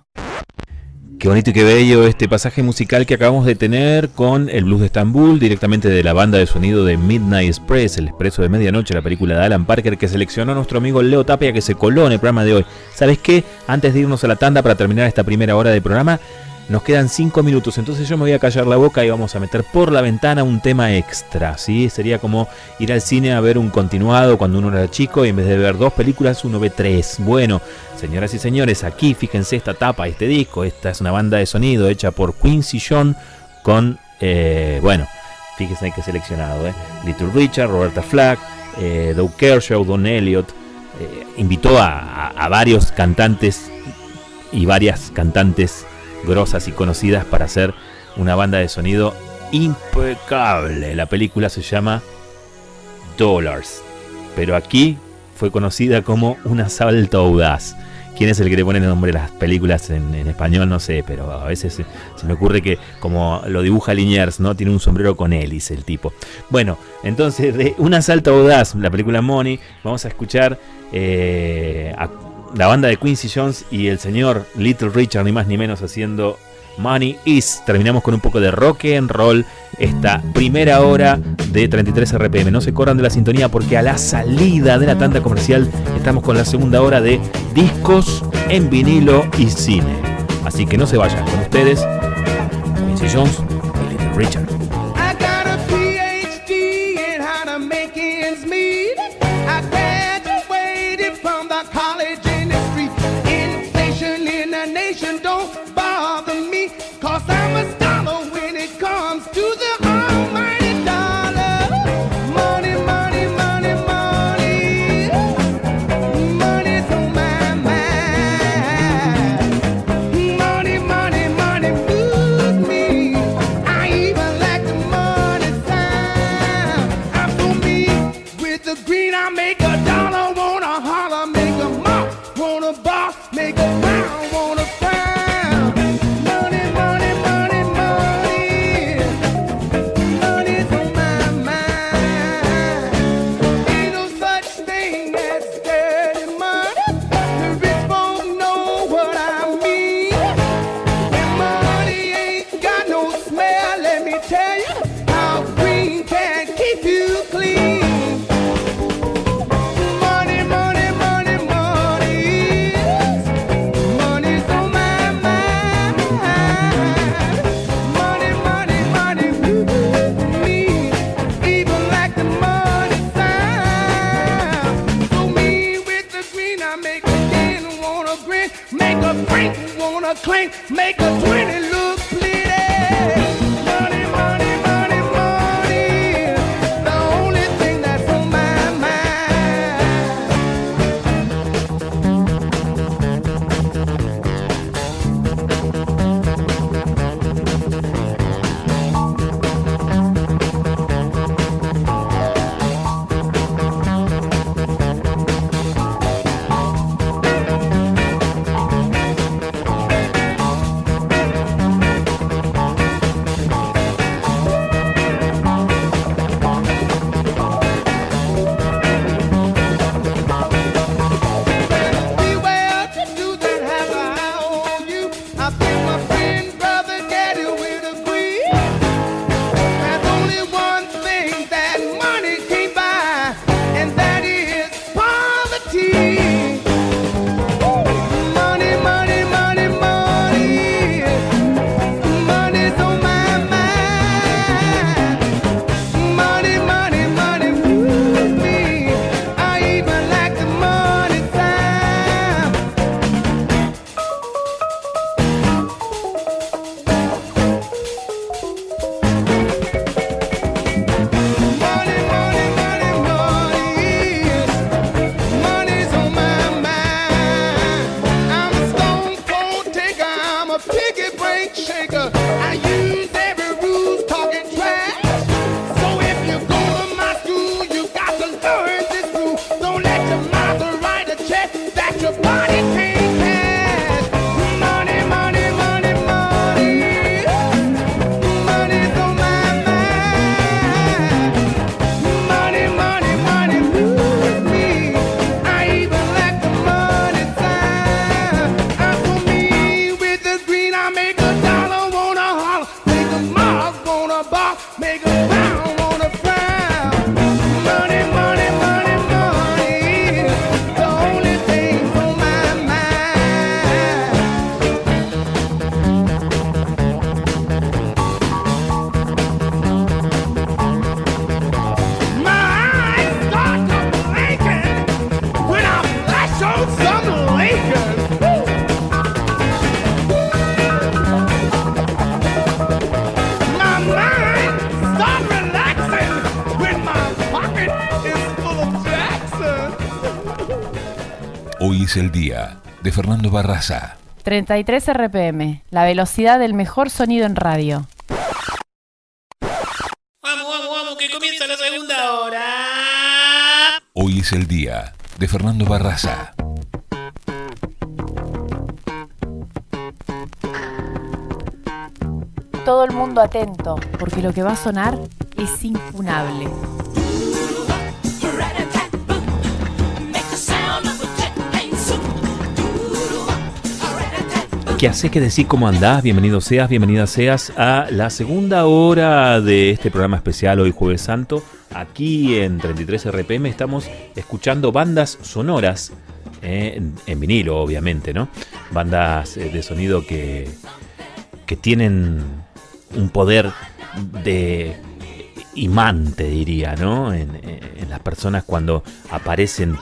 Qué bonito y qué bello este pasaje musical que acabamos de tener con el blues de Estambul, directamente de la banda de sonido de Midnight Express, el expreso de medianoche, la película de Alan Parker que seleccionó nuestro amigo Leo Tapia que se coló en el programa de hoy. ¿Sabes qué? Antes de irnos a la tanda para terminar esta primera hora del programa, nos quedan 5 minutos, entonces yo me voy a callar la boca y vamos a meter por la ventana un tema extra, ¿sí? Sería como ir al cine a ver un continuado cuando uno era chico y en vez de ver dos películas uno ve tres. Bueno, señoras y señores, aquí fíjense esta tapa, este disco, esta es una banda de sonido hecha por Quincy John con, eh, bueno, fíjense que seleccionado, ¿eh? Little Richard, Roberta Flack, eh, Doug Kershaw, Don Elliott, eh, invitó a, varios cantantes y varias cantantes grosas y conocidas para hacer una banda de sonido impecable. La película se llama Dollars, pero aquí fue conocida como Un asalto audaz. quién es el que le pone el nombre a las películas en, español, no sé, pero a veces se, se me ocurre que como lo dibuja Liniers, ¿no? Tiene un sombrero con hélice el tipo. Bueno, entonces de Un asalto audaz, la película Money, vamos a escuchar eh, a la banda de Quincy Jones y el señor Little Richard, ni más ni menos, haciendo Money Is. Terminamos con un poco de rock and roll esta primera hora de 33 RPM. No se corran de la sintonía porque a la salida de la tanda comercial estamos con la segunda hora de discos en vinilo y cine. Así que no se vayan con ustedes, Quincy Jones y Little Richard. Make a Fernando Barraza. 33 RPM, la velocidad del mejor sonido en radio. Vamos, vamos, vamos, que comienza la segunda hora. Hoy es el día de Fernando Barraza. Todo el mundo atento, porque lo que va a sonar es infunable. ¿Qué haces? ¿Qué decís? ¿Cómo andás? Bienvenido seas, bienvenida seas a la segunda hora de este programa especial hoy Jueves Santo. Aquí en 33 RPM estamos escuchando bandas sonoras, eh, en, vinilo obviamente, ¿no? Bandas eh, de sonido que, que tienen un poder de imán, te diría, ¿no? En, en las personas cuando aparecen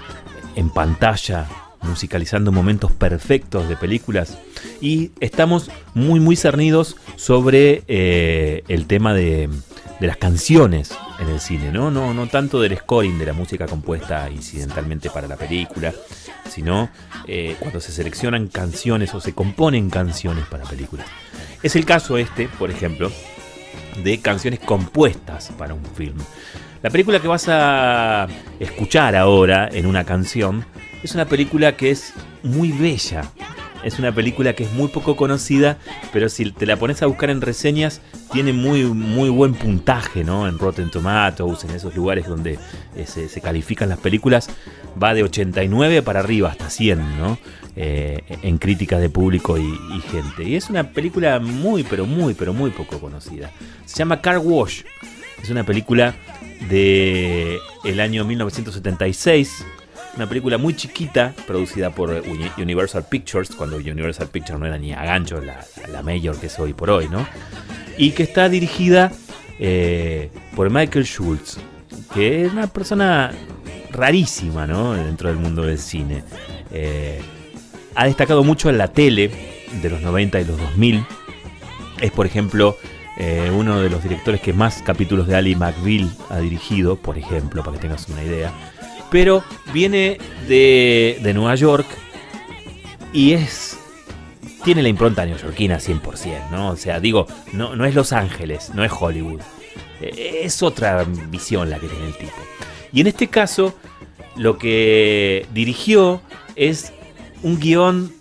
en pantalla musicalizando momentos perfectos de películas y estamos muy muy cernidos sobre eh, el tema de, de, las canciones en el cine, ¿no? ¿no? No tanto del scoring de la música compuesta incidentalmente para la película, sino eh, cuando se seleccionan canciones o se componen canciones para películas. Es el caso este, por ejemplo, de canciones compuestas para un film. La película que vas a escuchar ahora en una canción es una película que es muy bella. Es una película que es muy poco conocida, pero si te la pones a buscar en reseñas, tiene muy, muy buen puntaje, ¿no? En Rotten Tomatoes, en esos lugares donde eh, se, se, califican las películas, va de 89 para arriba hasta 100, ¿no? Eh, en críticas de público y, y gente. Y es una película muy, pero muy, pero muy poco conocida. Se llama Car Wash. Es una película de el año 1976 una película muy chiquita producida por Universal Pictures, cuando Universal Pictures no era ni a gancho la, la mayor que es hoy por hoy, ¿no? Y que está dirigida eh, por Michael Schultz, que es una persona rarísima, ¿no? Dentro del mundo del cine. Eh, ha destacado mucho en la tele de los 90 y los 2000. Es, por ejemplo, eh, uno de los directores que más capítulos de Ali McBeal ha dirigido, por ejemplo, para que tengas una idea pero viene de, de, Nueva York y es tiene la impronta neoyorquina 100%, ¿no? O sea, digo, no, no es Los Ángeles, no es Hollywood. Es otra visión la que tiene el tipo. Y en este caso, lo que dirigió es un guion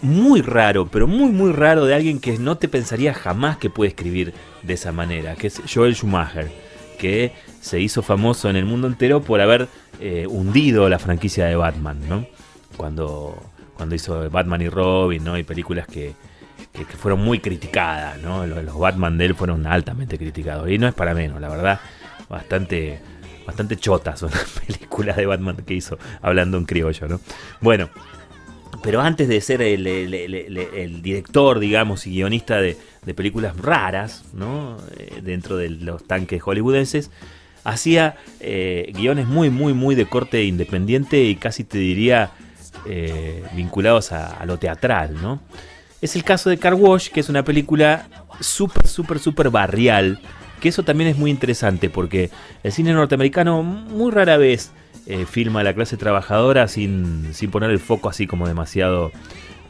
muy raro, pero muy, muy raro de alguien que no te pensaría jamás que puede escribir de esa manera, que es Joel Schumacher, que se hizo famoso en el mundo entero por haber eh, hundido la franquicia de Batman, ¿no? Cuando, cuando hizo Batman y Robin, ¿no? Y películas que, que, fueron muy criticadas, ¿no? Los, Batman de él fueron altamente criticados. Y no es para menos, la verdad, bastante, bastante chotas son <laughs> las películas de Batman que hizo, hablando en criollo, ¿no? Bueno, pero antes de ser el director, digamos, y guionista de, de películas raras, ¿no? Eh, dentro de los tanques hollywoodenses, hacía eh, guiones muy, muy, muy de corte independiente y casi te diría eh, vinculados a, lo teatral, ¿no? Es el caso de Car Wash, que es una película súper, súper, súper barrial, que eso también es muy interesante porque el cine norteamericano muy rara vez eh, filma a la clase trabajadora sin, sin poner el foco así como demasiado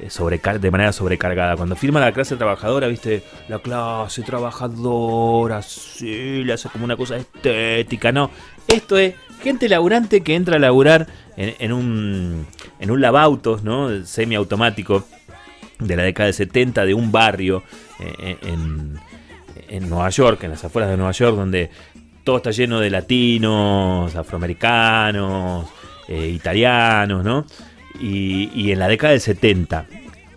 sobrecar de manera sobrecargada. Cuando firma la clase trabajadora, viste, la clase trabajadora, sí, le hace como una cosa estética, no. Esto es gente laburante que entra a laburar en, un, en un lavautos, ¿no? Semiautomático de la década de 70 de un barrio eh, en, en Nueva York, en las afueras de Nueva York, donde todo está lleno de latinos, afroamericanos, eh, italianos, ¿no? Y, en la década del 70,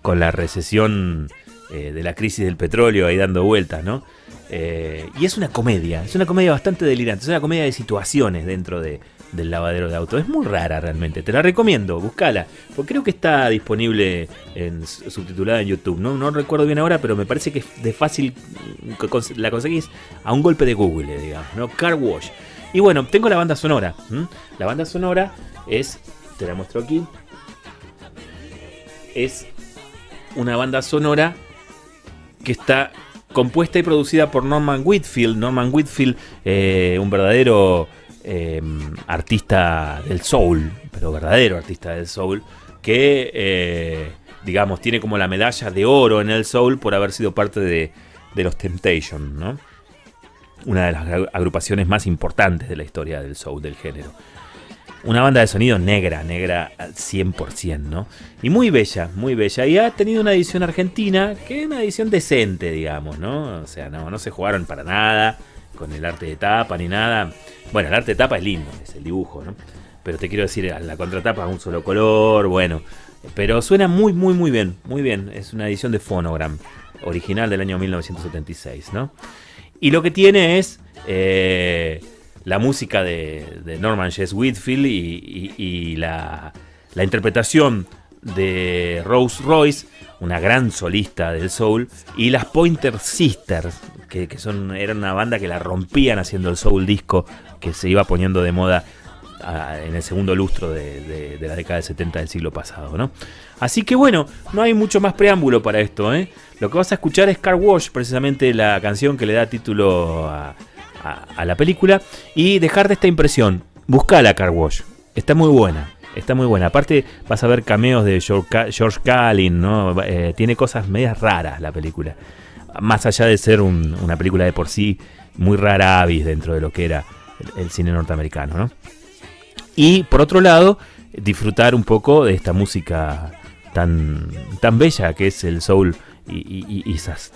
con la recesión eh, de la crisis del petróleo ahí dando vueltas, ¿no? Eh, y es una comedia, es una comedia bastante delirante, es una comedia de situaciones dentro de, del lavadero de auto. Es muy rara realmente, te la recomiendo, buscala, porque creo que está disponible en, subtitulada en YouTube. No, no recuerdo bien ahora, pero me parece que es de fácil, la conseguís a un golpe de Google, digamos, ¿no? Car Wash. Y bueno, tengo la banda sonora. ¿m? La banda sonora es, te la muestro aquí, es una banda sonora que está compuesta y producida por Norman Whitfield. Norman Whitfield, eh, un verdadero eh, artista del soul, pero verdadero artista del soul, que, eh, digamos, tiene como la medalla de oro en el soul por haber sido parte de, de los Temptations, ¿no? Una de las agrupaciones más importantes de la historia del soul, del género. Una banda de sonido negra, negra al 100%, ¿no? Y muy bella, muy bella. Y ha tenido una edición argentina, que es una edición decente, digamos, ¿no? O sea, no, no se jugaron para nada con el arte de tapa ni nada. Bueno, el arte de tapa es lindo, es el dibujo, ¿no? Pero te quiero decir, la contratapa es un solo color, bueno. Pero suena muy, muy, muy bien, muy bien. Es una edición de Phonogram, original del año 1976, ¿no? Y lo que tiene es eh, la música de, de Norman Jess Whitfield y, y- la, la interpretación de Rose Royce, una gran solista del soul, y las Pointer Sisters, que, que son, eran una banda que la rompían haciendo el soul disco que se iba poniendo de moda ah, en el segundo lustro de, de- de la década del 70 del siglo pasado, ¿no? Así que bueno, no hay mucho más preámbulo para esto, ¿eh? Lo que vas a escuchar es Car Wash, precisamente la canción que le da título a, a- la película, y dejarte esta impresión. Buscala Car Wash, está muy buena. Está muy buena. Aparte, vas a ver cameos de George, Ca- George Carlin, ¿no? Eh, tiene cosas medias raras la película. Más allá de ser un- una película de por sí muy rara avis dentro de lo que era el, cine norteamericano, ¿no? Y por otro lado, disfrutar un poco de esta música tan, tan bella que es el soul y, y- esas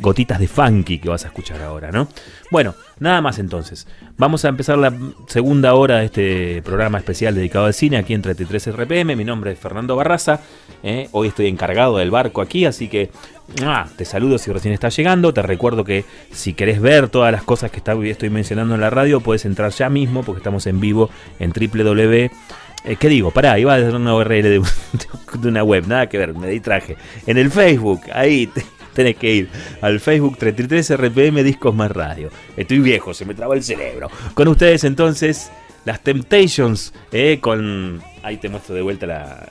gotitas de funky que vas a escuchar ahora, ¿no? Bueno, nada más entonces. Vamos a empezar la segunda hora de este programa especial dedicado al cine aquí en 33 RPM. Mi nombre es Fernando Barraza. ¿eh? Hoy estoy encargado del barco aquí, así que te saludo si recién estás llegando. Te recuerdo que si querés ver todas las cosas que estoy mencionando en la radio, puedes entrar ya mismo porque estamos en vivo en www. Eh, ¿Qué digo? Pará, iba a dar una URL de, de una web, nada que ver, me distraje. En el Facebook, ahí te- tenés que ir al Facebook 33 RPM Discos Más Radio. Estoy viejo, se me traba el cerebro. Con ustedes entonces, las Temptations, eh, con... Ahí te muestro de vuelta la,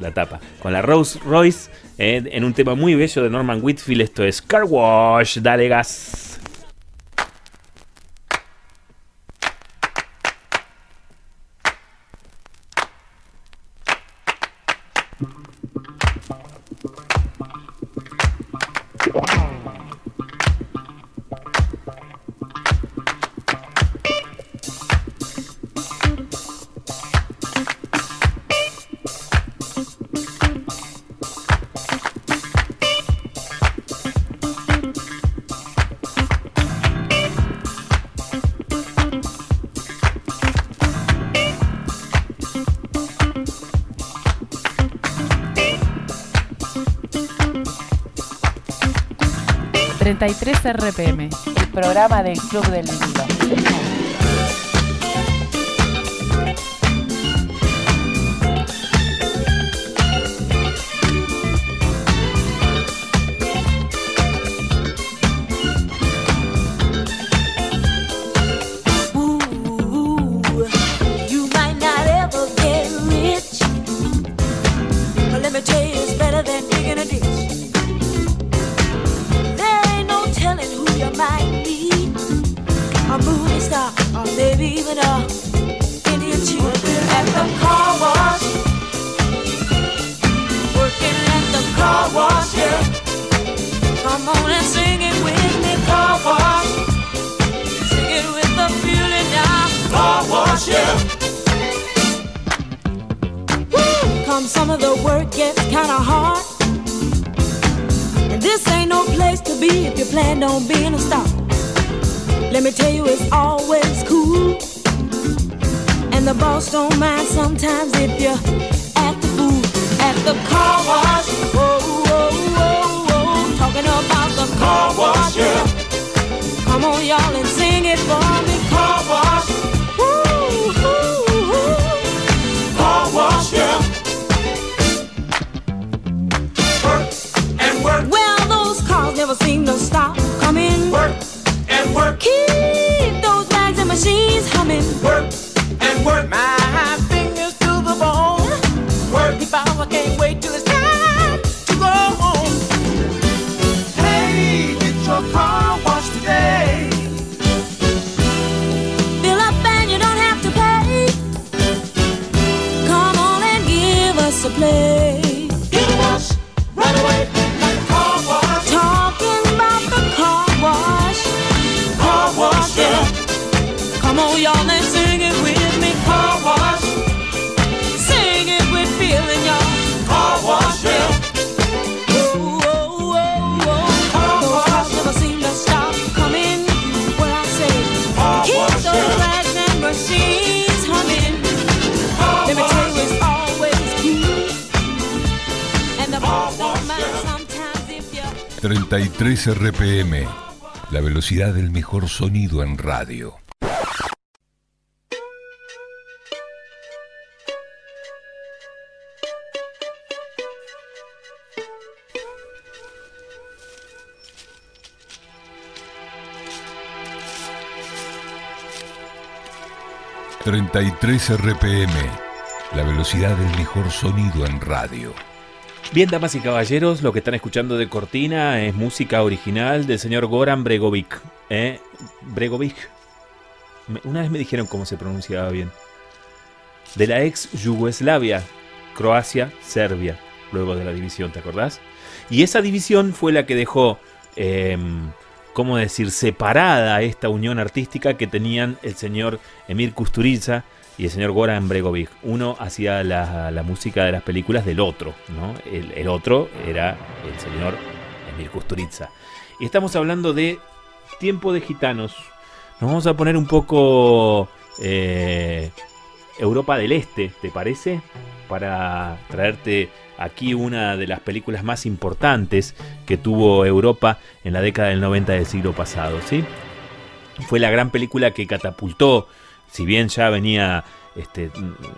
la tapa. Con la Rose Royce, eh, en un tema muy bello de Norman Whitfield. Esto es Car Wash, dale gas. Cine. 33 RPM, el programa del Club del Vinilo. Maybe even a Indian chief at the car wash. Working at the car wash, yeah. Come on and sing it with me, car wash. Sing it with the. Car wash, yeah. Come some of the work gets kinda hard. This ain't no place to be if you plan on being a star. Let me tell you, it's always cool. And the boss don't mind sometimes if you act the fool at the car wash. Whoa, whoa, whoa, whoa. Talking about the car wash, yeah. Come on, y'all, and sing it for 33 RPM, la velocidad del mejor sonido en radio. ...33 RPM... ...la velocidad del mejor sonido en radio. Bien, damas y caballeros, lo que están escuchando de cortina es música original del señor Goran Bregovic. ¿eh? Bregovic. Una vez me dijeron cómo se pronunciaba bien. De la ex Yugoslavia, Croacia, Serbia, luego de la división, ¿te acordás? Y esa división fue la que dejó, em, ¿cómo decir?, separada esta unión artística que tenían el señor Emir Kusturica y el señor Goran Bregovic. Uno hacía la, la música de las películas del otro, ¿no? El, el otro era el señor Emir Kusturica. Y estamos hablando de Tiempo de Gitanos. Nos vamos a poner un poco eh, Europa del Este, ¿te parece? Para traerte aquí una de las películas más importantes que tuvo Europa en la década del 90 del siglo pasado, ¿sí? Fue la gran película que catapultó, si bien ya venía este,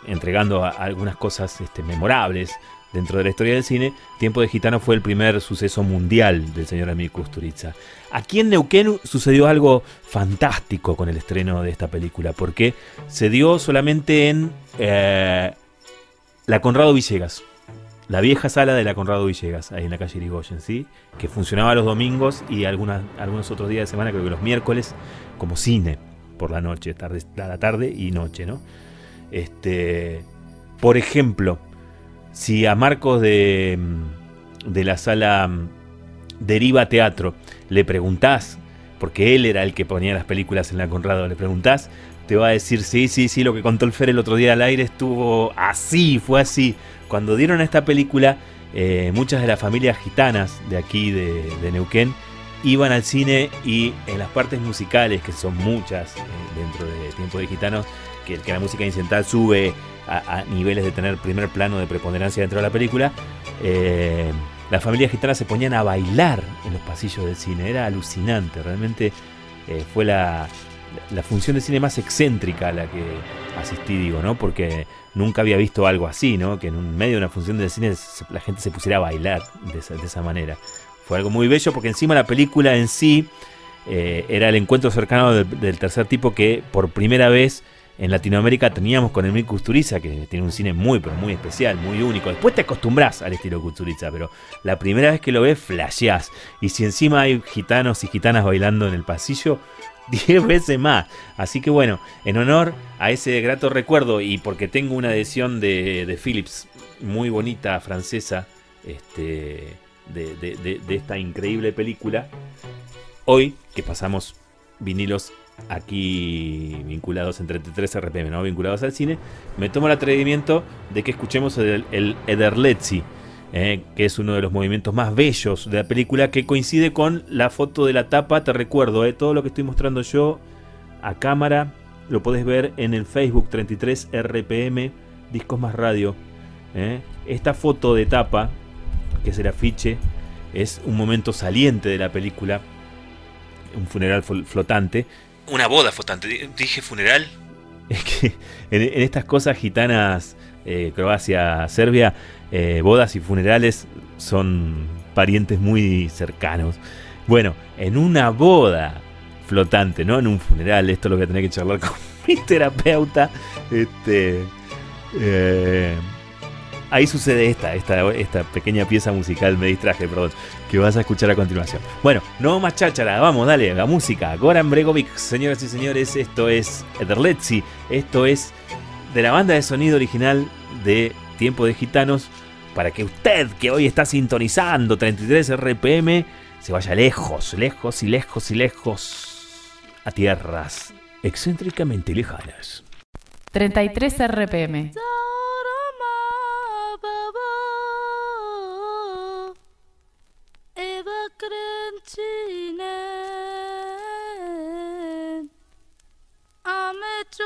entregando algunas cosas este, memorables dentro de la historia del cine, Tiempo de Gitano fue el primer suceso mundial del señor Emil Kusturica. Aquí en Neuquén sucedió algo fantástico con el estreno de esta película, porque se dio solamente en eh, la Conrado Villegas. La vieja sala de la Conrado Villegas, ahí en la calle Irigoyen, ¿sí? Que funcionaba los domingos y algunos otros días de semana, creo que los miércoles, como cine por la noche, tarde, a la tarde y noche, ¿no? Este, por ejemplo, si a Marcos de, mm, de la sala mm, Deriva Teatro le preguntás, porque él era el que ponía las películas en la Conrado, le preguntás, te va a decir, sí, sí, sí, lo que contó el Fer el otro día al aire estuvo así, fue así. Cuando dieron esta película, eh, muchas de las familias gitanas de aquí, de, de Neuquén, iban al cine y en las partes musicales, que son muchas eh, dentro de Tiempo de Gitanos, que, la música incidental sube a, niveles de tener primer plano de preponderancia dentro de la película, eh, las familias gitanas se ponían a bailar en los pasillos del cine. Era alucinante, realmente eh, fue la, la función de cine más excéntrica a la que asistí, digo, ¿no? Porque nunca había visto algo así, ¿no? Que en un medio de una función de cine la gente se pusiera a bailar de esa, de esa manera. Fue algo muy bello porque encima la película en sí eh, era el encuentro cercano del, tercer tipo que por primera vez en Latinoamérica teníamos con Emil Kusturica, que tiene un cine muy, pero muy especial, muy único. Después te acostumbras al estilo Kusturica, pero la primera vez que lo ves, flasheás. Y si encima hay gitanos y gitanas bailando en el pasillo, <laughs> 10 veces más. Así que bueno, en honor a ese grato recuerdo y porque tengo una edición de, de Philips muy bonita, francesa, este, de, esta increíble película, hoy que pasamos vinilos aquí vinculados en 33 RPM, ¿no? vinculados al cine, me tomo el atrevimiento de que escuchemos el, el Ederletzi, eh, que es uno de los movimientos más bellos de la película, que coincide con la foto de la tapa, te recuerdo, eh, todo lo que estoy mostrando yo a cámara, lo podés ver en el Facebook 33 RPM, Discos Más Radio. eh. Esta foto de tapa, que es el afiche, es un momento saliente de la película, un funeral flotante. Una boda flotante, Di- dije funeral. <laughs> Es que en, en estas cosas gitanas, eh, Croacia, Serbia, eh, bodas y funerales son parientes muy cercanos. Bueno, en una boda flotante, no en un funeral, esto lo voy a tener que charlar con <laughs> mi terapeuta. Este, eh, ahí sucede esta, esta, esta pequeña pieza musical, me distraje, perdón, que vas a escuchar a continuación. Bueno, no más cháchara, vamos, dale, la música. Goran Bregovic, señoras y señores, esto es Ederletzi, esto es de la banda de sonido original de Tiempo de Gitanos, para que usted que hoy está sintonizando 33 RPM se vaya lejos, lejos y lejos y lejos a tierras excéntricamente lejanas. 33 RPM. kırıncinen Ahmet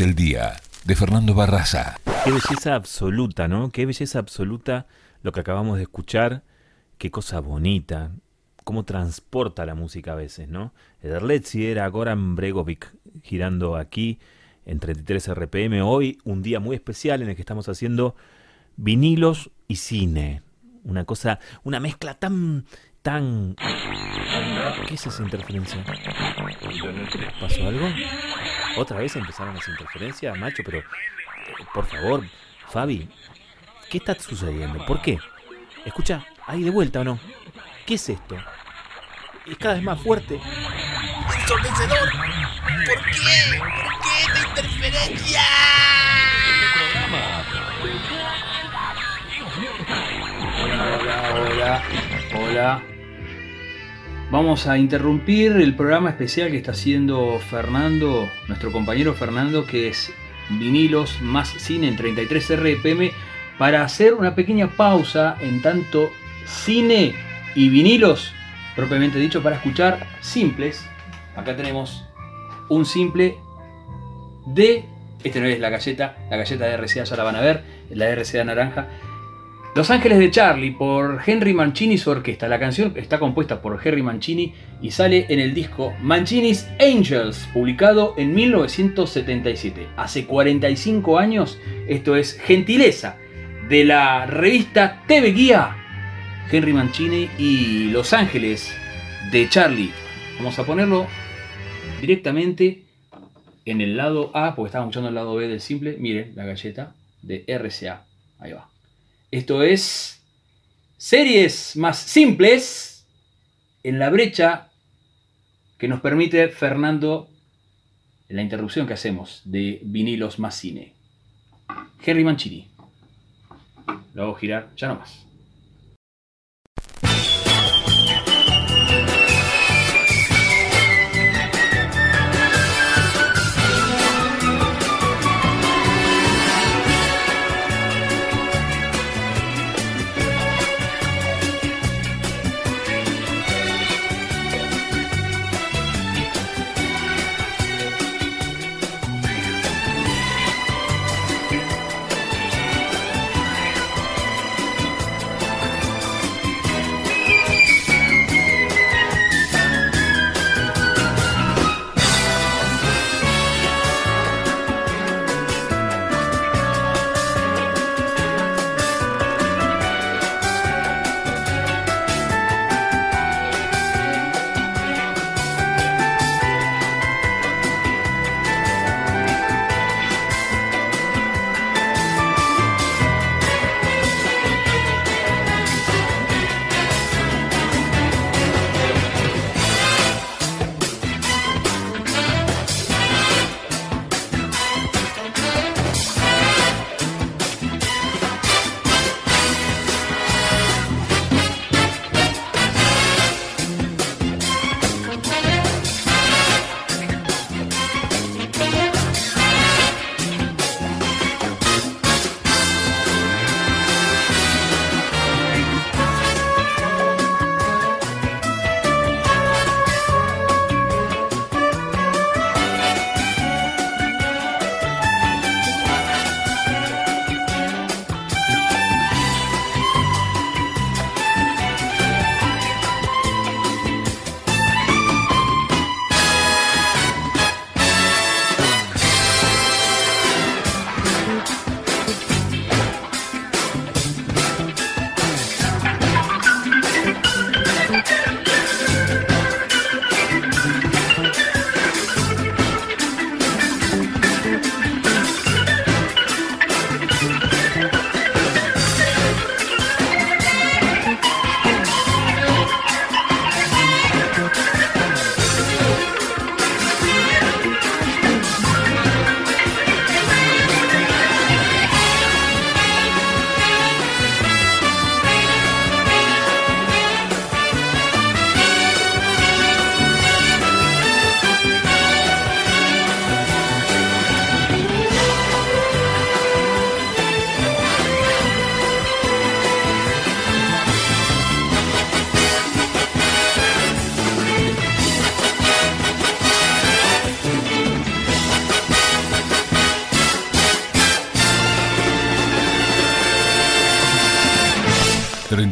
el día de Fernando Barraza. Qué belleza absoluta, ¿no? Qué belleza absoluta lo que acabamos de escuchar. Qué cosa bonita. Cómo transporta la música a veces, ¿no? Ederletzi era Goran Bregovic girando aquí en 33 RPM. Hoy un día muy especial en el que estamos haciendo vinilos y cine. Una cosa, una mezcla tan, tan... ¿Qué es esa interferencia? ¿Pasó algo? ¿Otra vez empezaron las interferencias, macho? Pero, por favor, Fabi, ¿qué está sucediendo? ¿Por qué? Escucha, ahí de vuelta o no. ¿Qué es esto? Es cada vez más fuerte. ¡Ensordecedor! ¿Por qué? ¿Por qué esta interferencia? Hola, hola, hola. Vamos a interrumpir el programa especial que está haciendo Fernando, nuestro compañero Fernando, que es Vinilos más Cine en 33 RPM, para hacer una pequeña pausa en tanto cine y vinilos, propiamente dicho, para escuchar simples. Acá tenemos un simple de. Este no es la galleta, la galleta de RCA ya la van a ver, la RCA naranja. Los Ángeles de Charlie por Henry Mancini y su orquesta. La canción está compuesta por Henry Mancini y sale en el disco Mancini's Angels, publicado en 1977. Hace 45 años, esto es gentileza de la revista TV Guía. Henry Mancini y Los Ángeles de Charlie. Vamos a ponerlo directamente en el lado A, porque estamos escuchando el lado B del simple. Miren la galleta de RCA. Ahí va. Esto es series más simples en la brecha que nos permite Fernando en la interrupción que hacemos de vinilos más cine. Henry Mancini. Lo hago girar ya nomás.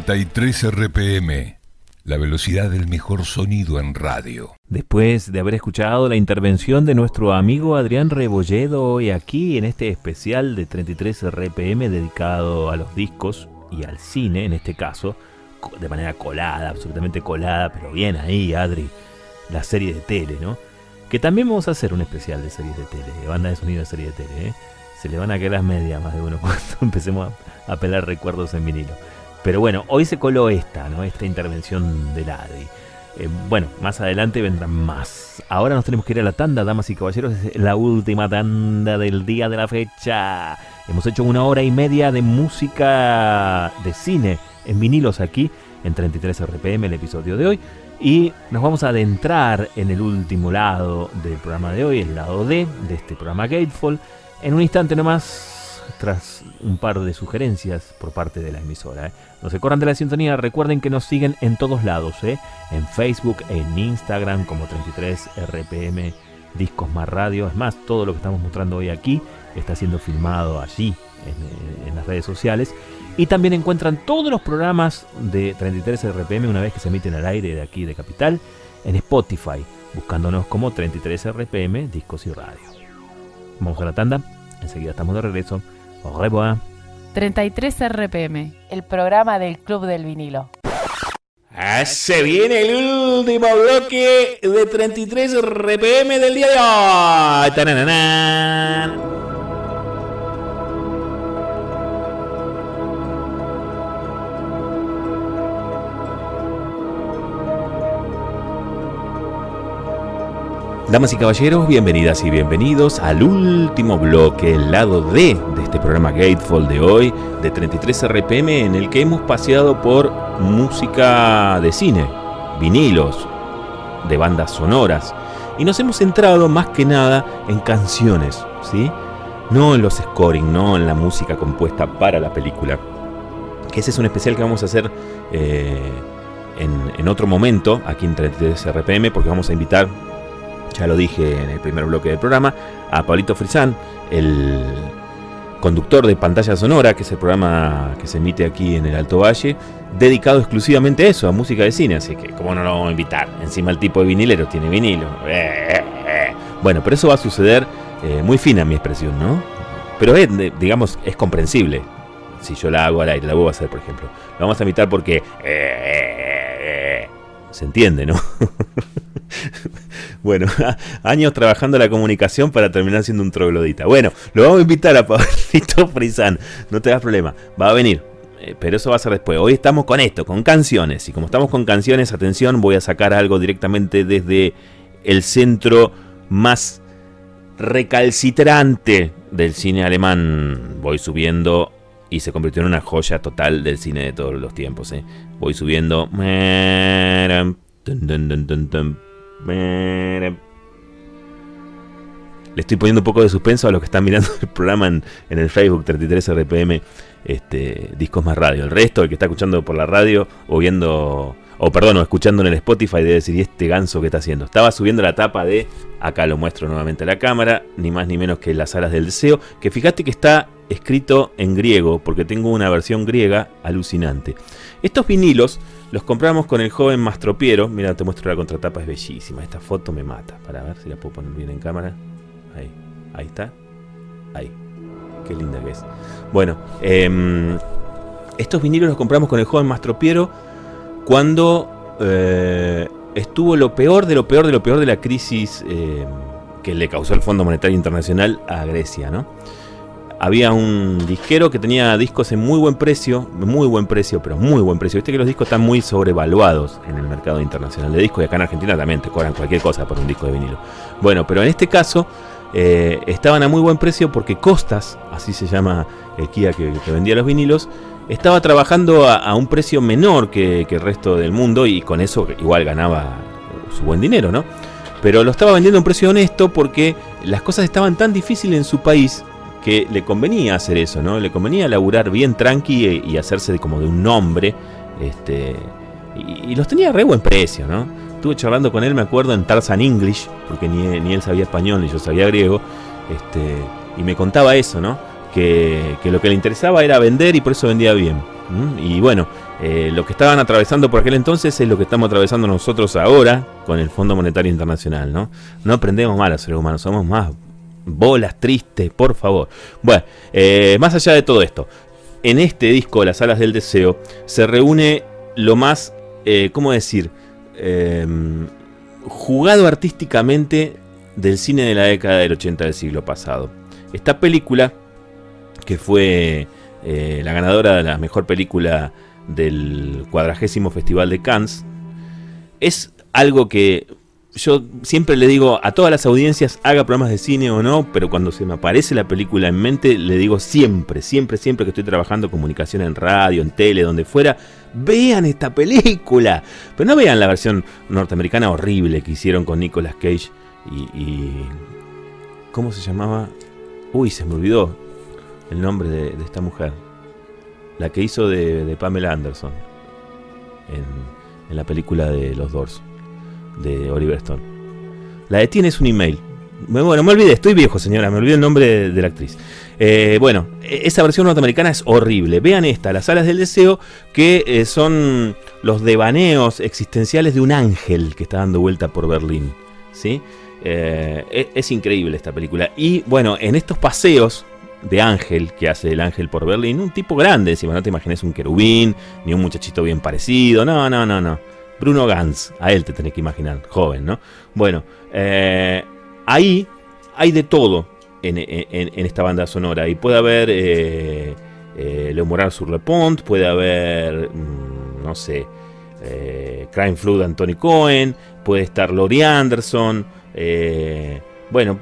93 RPM, la velocidad del mejor sonido en radio. Después de haber escuchado la intervención de nuestro amigo Adrián Rebolledo hoy aquí en este especial de 33 RPM dedicado a los discos y al cine en este caso, de manera colada, absolutamente colada, pero bien ahí, Adri, la serie de tele, ¿no? Que también vamos a hacer un especial de series de tele, de banda de sonido de serie de tele, ¿eh? Se le van a caer las medias más de uno <laughs> cuando empecemos a, a pelar recuerdos en vinilo. Pero bueno, hoy se coló esta, ¿no? Esta intervención del Adri. Eh, bueno, más adelante vendrán más. Ahora nos tenemos que ir a la tanda, damas y caballeros. Es la última tanda del día de la fecha. Hemos hecho una hora y media de música de cine en vinilos aquí en 33 RPM, el episodio de hoy. Y nos vamos a adentrar en el último lado del programa de hoy, el lado D de este programa Gatefall. En un instante nomás, tras un par de sugerencias por parte de la emisora. ¿eh? No se corran de la sintonía, recuerden que nos siguen en todos lados, ¿eh? en Facebook, en Instagram como 33 RPM Discos más Radio. Es más, todo lo que estamos mostrando hoy aquí está siendo filmado allí en, las redes sociales. Y también encuentran todos los programas de 33 RPM una vez que se emiten al aire de aquí de Capital en Spotify, buscándonos como 33 RPM Discos y Radio. Vamos a la tanda, enseguida estamos de regreso. Au revoir. 33 RPM, el programa del Club del Vinilo. Ah, Se viene el último bloque de 33 RPM del día de hoy. Tananana. Damas y caballeros, bienvenidas y bienvenidos al último bloque, el lado D de este programa Gatefall de hoy, de 33 RPM, en el que hemos paseado por música de cine, vinilos, de bandas sonoras, y nos hemos centrado más que nada en canciones, ¿sí? No en los scoring, no en la música compuesta para la película. Ese es un especial que vamos a hacer eh, en, en otro momento, aquí en 33 RPM, porque vamos a invitar ya lo dije en el primer bloque del programa, a Pablito Frisán, el conductor de Pantalla Sonora, que es el programa que se emite aquí en el Alto Valle, dedicado exclusivamente a eso, a música de cine. Así que, ¿cómo no lo vamos a invitar? Encima el tipo de vinilero tiene vinilo. Eh, eh. Bueno, pero eso va a suceder eh, muy fina mi expresión, ¿no? Pero es, digamos, es comprensible. Si yo la hago al aire, la vuelvo a hacer, por ejemplo. Lo vamos a invitar porque... eh, eh, eh, se entiende, ¿no? <laughs> Bueno, <laughs> años trabajando la comunicación para terminar siendo un troglodita. Bueno, lo vamos a invitar a Pablito <laughs> Frisán. No te das problema. Va a venir. Eh, Pero eso va a ser después. Hoy estamos con esto, con canciones. Y como estamos con canciones, atención, voy a sacar algo directamente desde el centro más recalcitrante del cine alemán. Voy subiendo y se convirtió en una joya total del cine de todos los tiempos. eh. Voy subiendo. Le estoy poniendo un poco de suspenso a los que están mirando <laughs> el programa en, el Facebook 33 RPM este, Discos Más Radio. El resto, el que está escuchando por la radio o viendo, o perdón, o escuchando en el Spotify, debe decir, ¿y este ganso que está haciendo? Estaba subiendo la tapa de, acá lo muestro nuevamente a la cámara, ni más ni menos que Las Alas del Deseo, que fíjate que está escrito en griego, porque tengo una versión griega alucinante. Estos vinilos los compramos con el joven Mastropiero. Mira, te muestro la contratapa, es bellísima. Esta foto me mata. Para ver si la puedo poner bien en cámara. Ahí, ahí está. Ahí. Qué linda que es. Bueno, em, estos vinilos los compramos con el joven Mastropiero cuando eh, estuvo lo peor de lo peor de lo peor de la crisis eh, que le causó el Fondo Monetario Internacional a Grecia, ¿no? Había un disquero que tenía discos en muy buen precio, muy buen precio, pero muy buen precio. Viste que los discos están muy sobrevaluados en el mercado internacional de discos y acá en Argentina también te cobran cualquier cosa por un disco de vinilo. Bueno, pero en este caso eh, estaban a muy buen precio porque Costas, así se llama el Kia que, vendía los vinilos, estaba trabajando a, un precio menor que el resto del mundo y con eso igual ganaba su buen dinero, ¿no? Pero lo estaba vendiendo a un precio honesto porque las cosas estaban tan difíciles en su país que le convenía hacer eso, ¿no? Le convenía laburar bien tranqui y, y hacerse de- como de un nombre. Este, y, los tenía a re buen precio, ¿no? Estuve charlando con él, me acuerdo, en Tarzan English, porque ni, él sabía español ni yo sabía griego. Este, y me contaba eso, ¿no? Que, que lo que le interesaba era vender y por eso vendía bien. Y bueno, Eh, lo que estaban atravesando por aquel entonces es lo que estamos atravesando nosotros ahora con el Fondo Monetario Internacional, ¿no? No aprendemos mal a seres humanos, somos más bolas tristes, por favor. Bueno, eh, más allá de todo esto, en este disco, Las Alas del Deseo, se reúne lo más, eh, ¿cómo decir? Em, jugado artísticamente del cine de la década del 80 del siglo pasado. Esta película, que fue eh, la ganadora de la mejor película del cuadragésimo Festival de Cannes, es algo que yo siempre le digo a todas las audiencias, haga programas de cine o no, pero cuando se me aparece la película en mente, le digo siempre, siempre, siempre que estoy trabajando comunicación en radio, en tele, donde fuera, vean esta película. Pero no vean la versión norteamericana horrible que hicieron con Nicolas Cage y... ¿Cómo se llamaba? Uy, se me olvidó el nombre de, esta mujer. La que hizo de, de Pamela Anderson en, en la película de Los Doors de Oliver Stone. La de Tienes un email. Bueno, me olvidé, estoy viejo, señora, me olvidé el nombre de, la actriz. Eh, bueno, esa versión norteamericana es horrible. Vean esta, Las alas del deseo, que eh, son los devaneos existenciales de un ángel que está dando vuelta por Berlín. ¿sí? Eh, e- es, increíble esta película. Y bueno, en estos paseos de ángel que hace el ángel por Berlín, un tipo grande, encima no te imagines un querubín, ni un muchachito bien parecido, no, no, no, no. Bruno Gantz, a él te tenés que imaginar, joven, ¿no? Bueno, eh, ahí hay de todo en, esta banda sonora. Y puede haber eh, eh, Moral sur le Pont, puede haber, mm, no sé, eh, Crime Flood Anthony Cohen, puede estar Laurie Anderson, eh, bueno,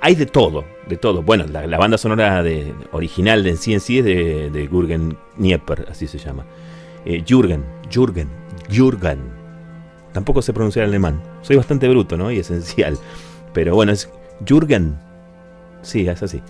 hay de todo, de todo. Bueno, la, banda sonora de, original de en en sí es de, de Nieper, así se llama. Jürgen, Jürgen, Jürgen. Tampoco sé pronunciar alemán. Soy bastante bruto, ¿no? Y esencial. Pero bueno, es Jürgen. Sí, es así.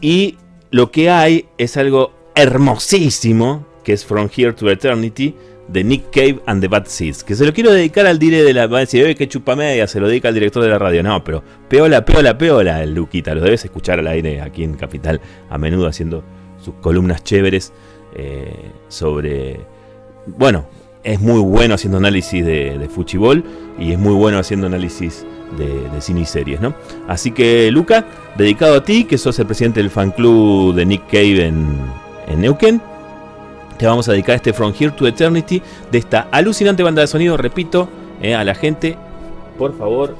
Y lo que hay es algo hermosísimo, que es From Here to Eternity, de Nick Cave and the Bad Seeds. Que se lo quiero dedicar al dire de la... Va a decir, "Oye, que chupa se lo dedica al director de la radio. No, pero peola, peola, peola, el Luquita. Lo debes escuchar al aire aquí en Capital a menudo haciendo sus columnas chéveres eh, sobre... Bueno, es muy bueno haciendo análisis de, de fuchibol y es muy bueno haciendo análisis de, cine y series, ¿no? Así que, Luca, dedicado a ti, que sos el presidente del fan club de Nick Cave en, en Neuquén, te vamos a dedicar este From Here to Eternity de esta alucinante banda de sonido. Repito, eh, a la gente, por favor,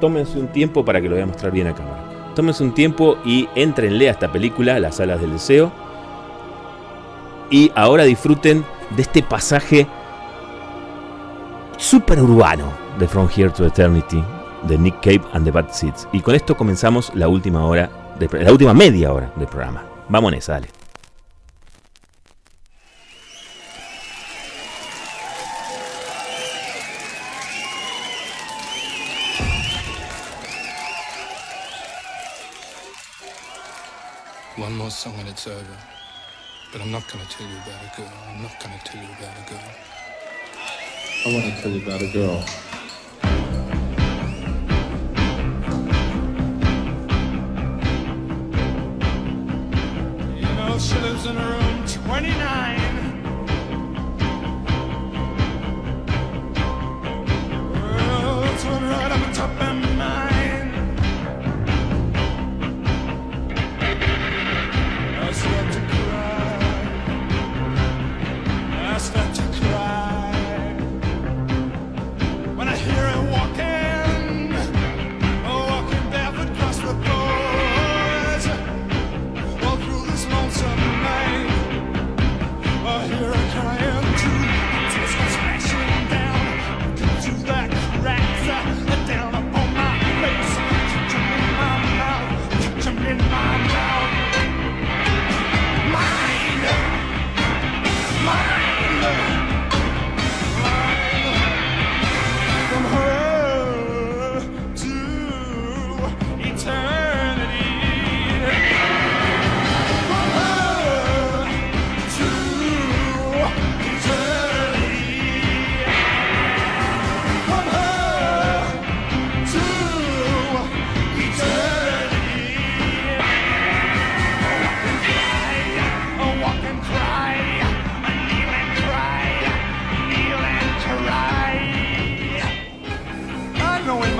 tómense un tiempo para que lo voy a mostrar bien a cámara. Tómense un tiempo y entrenle a esta película, Las Alas del Deseo. Y ahora disfruten de este pasaje super urbano de From Here to Eternity de Nick Cave and the Bad Seeds. Y con esto comenzamos la última hora, de, la última media hora del programa. Vamos en esa, dale. One more song and it's over. But I'm not gonna tell you about a girl. I'm not gonna tell you about a girl. I want to tell you about a girl. You know, she lives in room 29. Well, it's one right up the top of my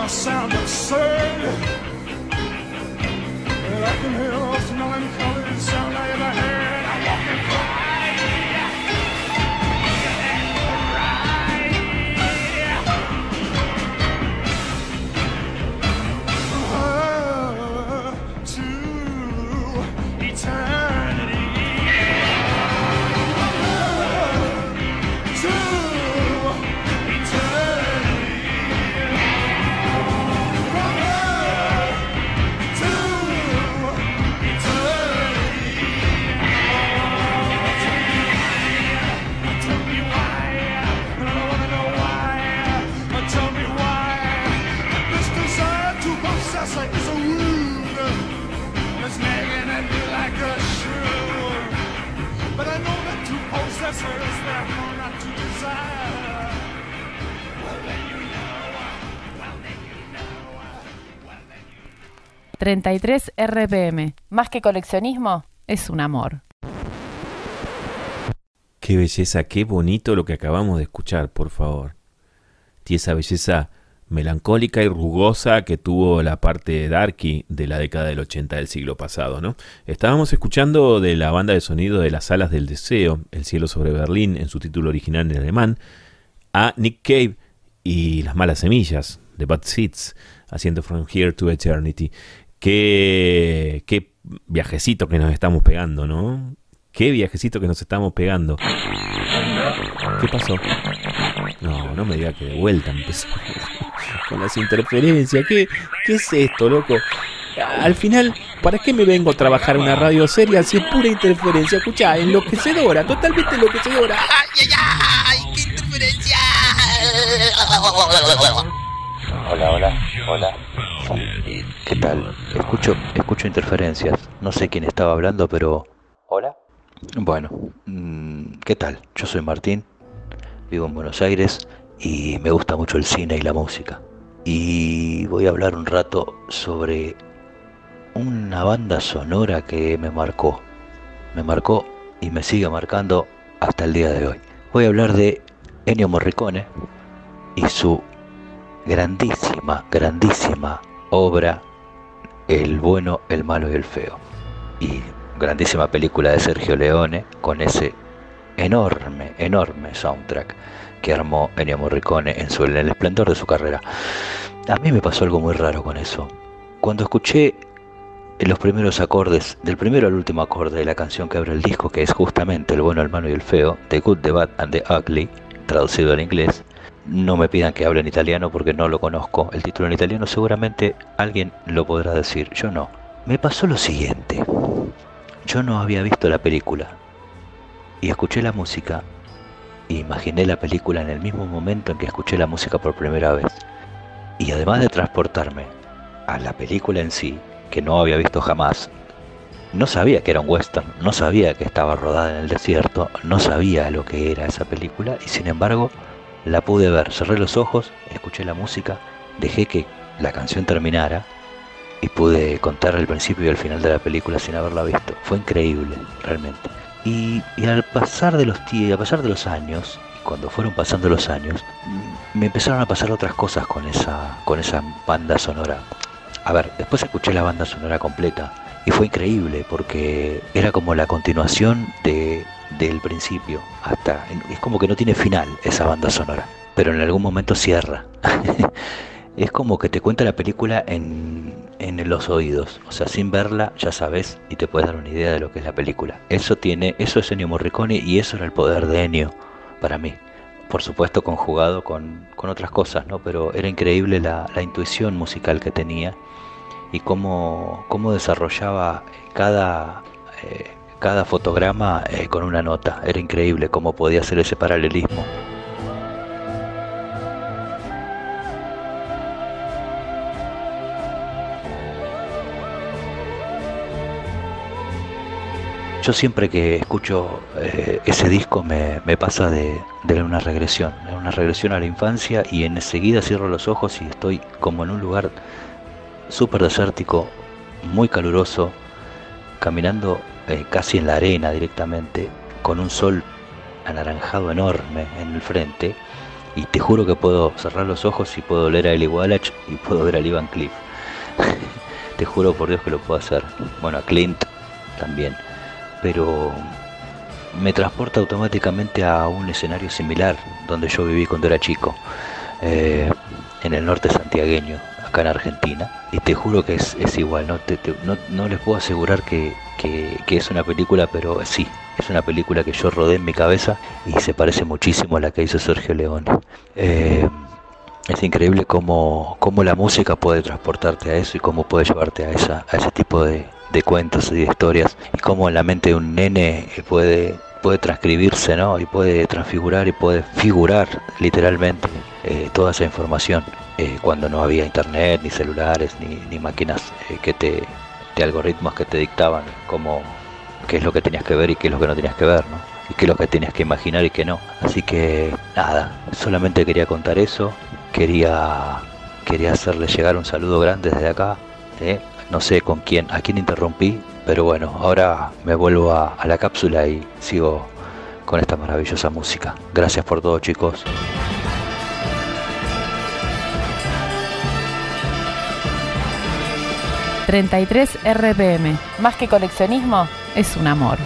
sound absurd. And I can hear 33 RPM. Más que coleccionismo, es un amor. Qué belleza, qué bonito lo que acabamos de escuchar, por favor. Y esa belleza melancólica y rugosa que tuvo la parte darky de la década del 80 del siglo pasado, ¿no? Estábamos escuchando de la banda de sonido de Las Alas del Deseo, El cielo sobre Berlín, en su título original en alemán, a Nick Cave y Las Malas Semillas, de Bad Seeds, haciendo From Here to Eternity. Qué, qué viajecito que nos estamos pegando, ¿no? Qué viajecito que nos estamos pegando. ¿Qué pasó? No, no me diga que de vuelta empezó <laughs> con las interferencias. ¿Qué, ¿Qué es esto, loco? Al final, ¿para qué me vengo a trabajar una radio seria si es pura interferencia? Escuchá, enloquecedora, totalmente enloquecedora. ¡Ay, ay, ay! ¡Qué interferencia! Hola, hola, hola. ¿Qué tal? Escucho, escucho interferencias. No sé quién estaba hablando, pero... ¿Hola? Bueno, mm, ¿qué tal? Yo soy Martín, vivo en Buenos Aires y me gusta mucho el cine y la música. Y voy a hablar un rato sobre una banda sonora que me marcó. Me marcó y me sigue marcando hasta el día de hoy. Voy a hablar de Ennio Morricone y su grandísima, grandísima obra El bueno, el malo y el feo. Y grandísima película de Sergio Leone con ese enorme, enorme soundtrack que armó Ennio Morricone en, su, en el esplendor de su carrera. A mí me pasó algo muy raro con eso. Cuando escuché los primeros acordes, del primero al último acorde de la canción que abre el disco, que es justamente El bueno, el malo y el feo, The Good, The Bad and The Ugly, traducido al inglés, no me pidan que hable en italiano porque no lo conozco. El título en italiano seguramente alguien lo podrá decir, yo no. Me pasó lo siguiente. Yo no había visto la película y escuché la música e imaginé la película en el mismo momento en que escuché la música por primera vez. Y además de transportarme a la película en sí, que no había visto jamás, no sabía que era un western, no sabía que estaba rodada en el desierto, no sabía lo que era esa película y sin embargo la pude ver. Cerré los ojos, escuché la música, dejé que la canción terminara y pude contar el principio y el final de la película sin haberla visto. Fue increíble, realmente. Y, y al pasar de los a pasar de los años, cuando fueron pasando los años, me empezaron a pasar otras cosas con esa, con esa banda sonora. A ver, después escuché la banda sonora completa y fue increíble porque era como la continuación de, del principio hasta es como que no tiene final esa banda sonora, pero en algún momento cierra. <laughs> es como que te cuenta la película en, en los oídos, o sea, sin verla ya sabes y te puedes dar una idea de lo que es la película. Eso tiene, eso es Ennio Morricone y eso era el poder de Ennio para mí. Por supuesto conjugado con, con otras cosas, ¿no? Pero era increíble la, la intuición musical que tenía y cómo, cómo desarrollaba cada, eh, cada fotograma eh, con una nota. Era increíble cómo podía hacer ese paralelismo. Yo siempre que escucho eh, ese disco me, pasa de, de una regresión, una regresión a la infancia y enseguida cierro los ojos y estoy como en un lugar súper desértico, muy caluroso, caminando eh, casi en la arena directamente, con un sol anaranjado enorme en el frente, y te juro que puedo cerrar los ojos y puedo leer a Eli Wallach y puedo ver a Lee Van Cleef. <laughs> te juro por Dios que lo puedo hacer. Bueno, a Clint también. Pero me transporta automáticamente a un escenario similar donde yo viví cuando era chico, eh, en el norte santiagueño, en Argentina. Y te juro que es, igual, no, te- te- no, no les puedo asegurar que, que- es una película, pero sí, es una película que yo rodé en mi cabeza y se parece muchísimo a la que hizo Sergio Leone. Eh, es increíble cómo, cómo la música puede transportarte a eso y cómo puede llevarte a, esa, a ese tipo de, de cuentos y de historias y cómo en la mente de un nene eh, puede, puede transcribirse ¿no? y puede transfigurar y puede figurar literalmente eh, toda esa información eh, cuando no había internet, ni celulares, ni, ni máquinas eh, que te, de algoritmos que te dictaban cómo, qué es lo que tenías que ver y qué es lo que no tenías que ver. ¿no? y qué es lo que tienes que imaginar y qué no. Así que nada, solamente quería contar eso, quería, quería hacerle llegar un saludo grande desde acá. No sé con quién, a quién interrumpí, pero bueno, ahora me vuelvo a, a la cápsula y sigo con esta maravillosa música. Gracias por todo chicos. ...33 RPM... ...más que coleccionismo... ...es un amor.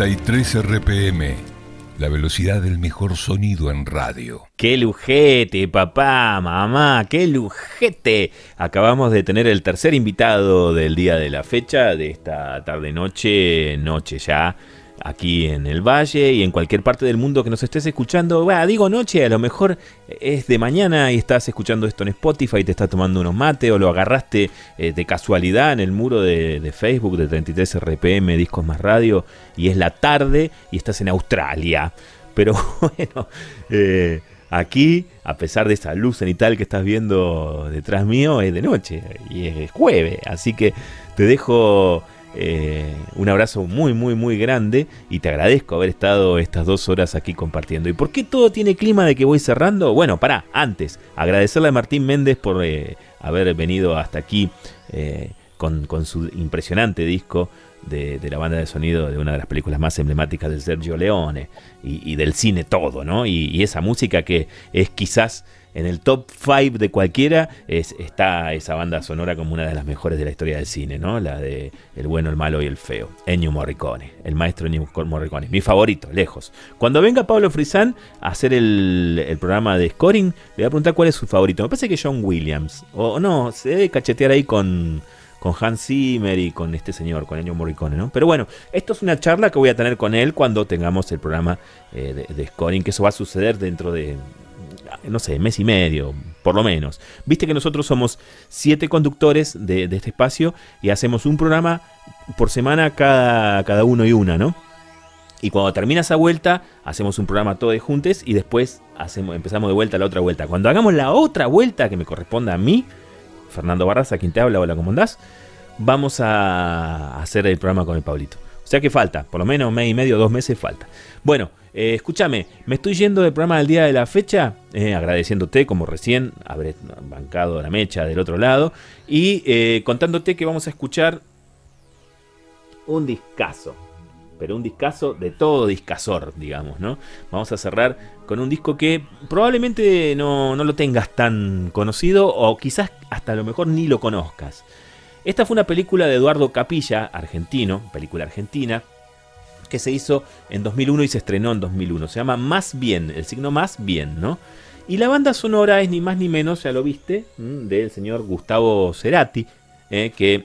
...33 RPM... ...la velocidad del mejor sonido en radio. ¡Qué lujete, papá, mamá! ¡Qué lujete! Acabamos de tener el tercer invitado del día de la fecha, de esta tarde-noche, noche ya, aquí en el Valle y en cualquier parte del mundo que nos estés escuchando. Bah, digo noche, a lo mejor es de mañana y estás escuchando esto en Spotify, te estás tomando unos mates o lo agarraste eh, de casualidad en el muro de, de Facebook de 33 RPM, Discos Más Radio, y es la tarde y estás en Australia. Pero <laughs> bueno, eh, aquí, a pesar de esa luz cenital que estás viendo detrás mío, es de noche y es jueves. Así que te dejo eh, un abrazo muy, muy, muy grande y te agradezco haber estado estas dos horas aquí compartiendo. ¿Y por qué todo tiene clima de que voy cerrando? Bueno, para, antes, agradecerle a Martín Méndez por eh, haber venido hasta aquí eh, con, su impresionante disco. De, la banda de sonido de una de las películas más emblemáticas de Sergio Leone y, del cine todo, ¿no? Y esa música que es quizás en el top 5 de cualquiera es, está esa banda sonora como una de las mejores de la historia del cine, ¿no? La de El bueno, el malo y el feo. Ennio Morricone, el maestro Ennio Morricone, mi favorito, lejos. Cuando venga Pablo Frisán a hacer el, programa de scoring, le voy a preguntar cuál es su favorito. Me parece que John Williams. O no, se debe cachetear ahí con con Hans Zimmer y con este señor, con Ennio Morricone, ¿no? Pero bueno, esto es una charla que voy a tener con él cuando tengamos el programa eh, de, de, scoring, que eso va a suceder dentro de no sé, mes y medio, por lo menos. Viste que nosotros somos siete conductores de, este espacio y hacemos un programa por semana cada, cada uno y una, ¿no? Y cuando termina esa vuelta, hacemos un programa todos juntos y después hacemos, empezamos de vuelta la otra vuelta. Cuando hagamos la otra vuelta que me corresponda a mí, Fernando Barras, a quien te habla, hola, ¿cómo andás? Vamos a hacer el programa con el Pablito. Sea que falta, por lo menos un mes y medio, dos meses falta. Bueno, eh, escúchame, me estoy yendo del programa del día de la fecha, eh, agradeciéndote como recién habré bancado la mecha del otro lado y eh, contándote que vamos a escuchar un discazo, pero un discazo de todo discazor, digamos, ¿no? Vamos a cerrar con un disco que probablemente no, no lo tengas tan conocido o quizás hasta a lo mejor ni lo conozcas. Esta fue una película de Eduardo Capilla, argentino, película argentina, que se hizo en 2001 y se estrenó en 2001. Se llama Más Bien, el signo Más Bien, ¿no? Y la banda sonora es ni más ni menos, ya lo viste, mm, del señor Gustavo Cerati, eh, que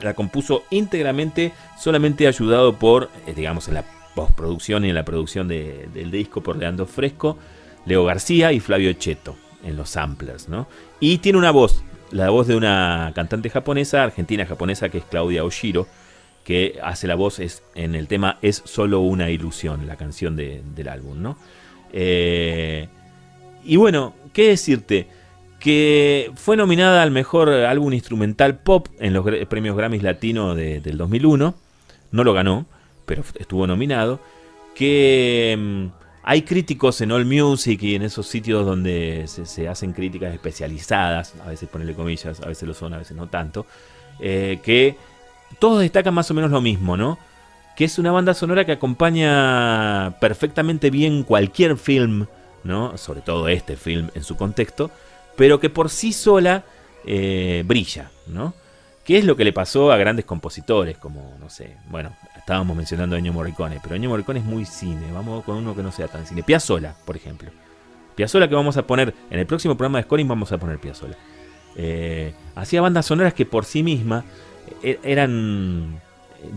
la compuso íntegramente, solamente ayudado por, eh, digamos, en la postproducción y en la producción de- del disco por Leandro Fresco, Leo García y Flavio Cheto en los samplers, ¿no? Y tiene una voz, la voz de una cantante japonesa, argentina japonesa, que es Claudia Oshiro, que hace la voz es, en el tema Es solo una ilusión, la canción de- del álbum, ¿no? Eh, y bueno, ¿qué decirte? Que fue nominada al mejor álbum instrumental pop en los premios Grammys Latino de- del 2001. No lo ganó, pero estuvo nominado. Que mm, hay críticos en All Music y en esos sitios donde se, hacen críticas especializadas, a veces ponerle comillas, a veces lo son, a veces no tanto, eh, que todos destacan más o menos lo mismo, ¿no? Que es una banda sonora que acompaña perfectamente bien cualquier film, ¿no? Sobre todo este film en su contexto, pero que por sí sola eh, brilla, ¿no? ¿Qué es lo que le pasó a grandes compositores? Como, no sé, bueno, estábamos mencionando a Ennio Morricone, pero Ennio Morricone es muy cine, vamos con uno que no sea tan cine. Piazzolla, por ejemplo. Piazzolla que vamos a poner, en el próximo programa de Scoring vamos a poner Piazzolla. Eh, hacía bandas sonoras que por sí misma eh, eran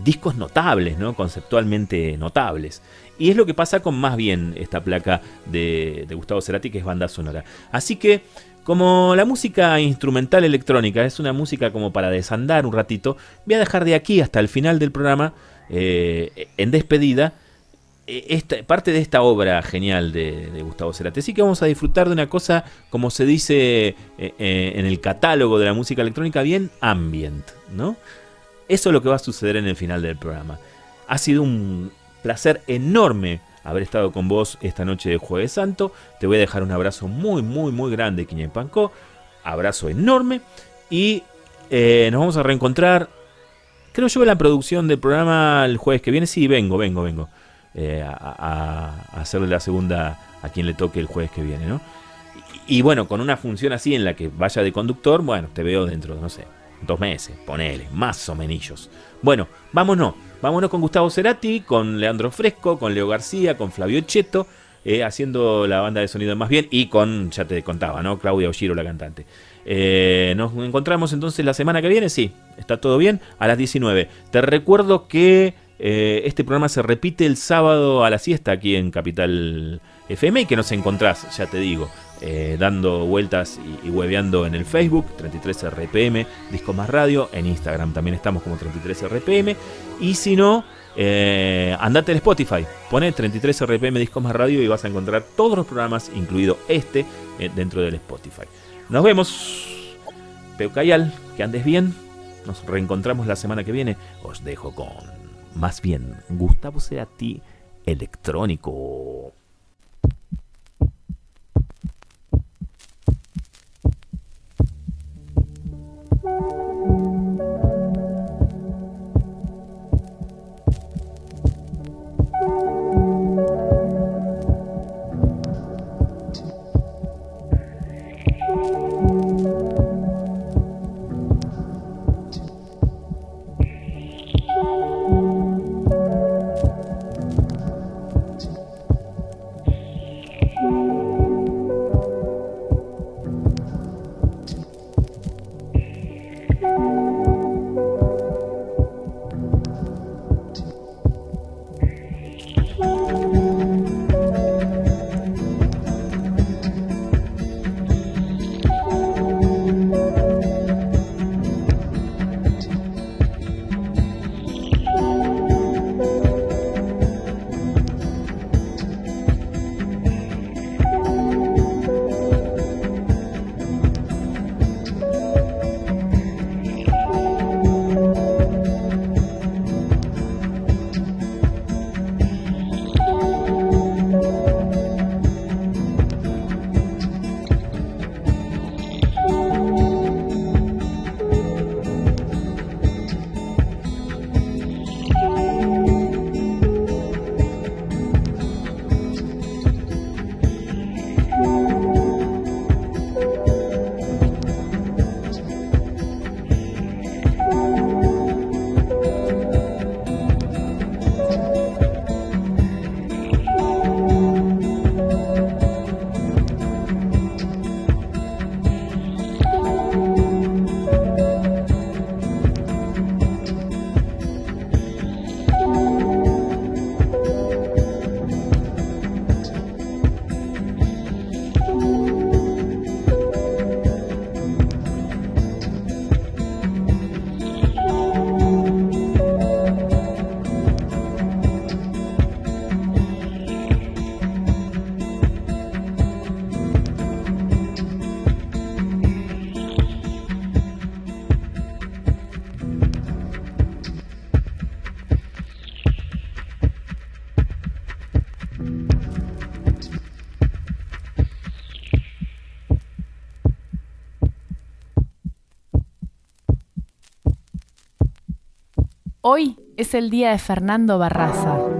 discos notables, ¿no? conceptualmente notables. Y es lo que pasa con más bien esta placa de, de Gustavo Cerati, que es banda sonora. Así que, como la música instrumental electrónica es una música como para desandar un ratito, voy a dejar de aquí hasta el final del programa, eh, en despedida, eh, esta, parte de esta obra genial de, Gustavo Cerati. Así que vamos a disfrutar de una cosa, como se dice eh, en el catálogo de la música electrónica, bien ambient, ¿no? Eso es lo que va a suceder en el final del programa. Ha sido un placer enorme haber estado con vos esta noche de Jueves Santo. Te voy a dejar un abrazo muy, muy, muy grande, Quiña Pancó. Abrazo enorme. Y nos vamos a reencontrar. Creo yo en la producción del programa el jueves que viene. Sí, vengo, vengo, vengo. eh, a, hacerle la segunda a quien le toque el jueves que viene, ¿no? Y, bueno, con una función así en la que vaya de conductor, bueno, te veo dentro, no sé, dos meses, ponele, más o menos. Bueno, vámonos. Vámonos con Gustavo Cerati, con Leandro Fresco, con Leo García, con Flavio Cheto, eh, haciendo la banda de sonido más bien, y con, ya te contaba, ¿no? Claudia Oshiro, la cantante. Eh, nos encontramos entonces la semana que viene, sí, está todo bien, a las 19. Te recuerdo que eh, este programa se repite el sábado a la siesta aquí en Capital FM y que nos encontrás, ya te digo, eh, dando vueltas y, y en el Facebook, 33RPM, Disco Más Radio, en Instagram también estamos como 33RPM, y si no, andate al Spotify, pone 33RPM Disco Más Radio y vas a encontrar todos los programas, incluido este, dentro del Spotify. Nos vemos. Peucayal, que andes bien. Nos reencontramos la semana que viene. Os dejo con, más bien, Gustavo Cerati electrónico. es el día de Fernando Barraza.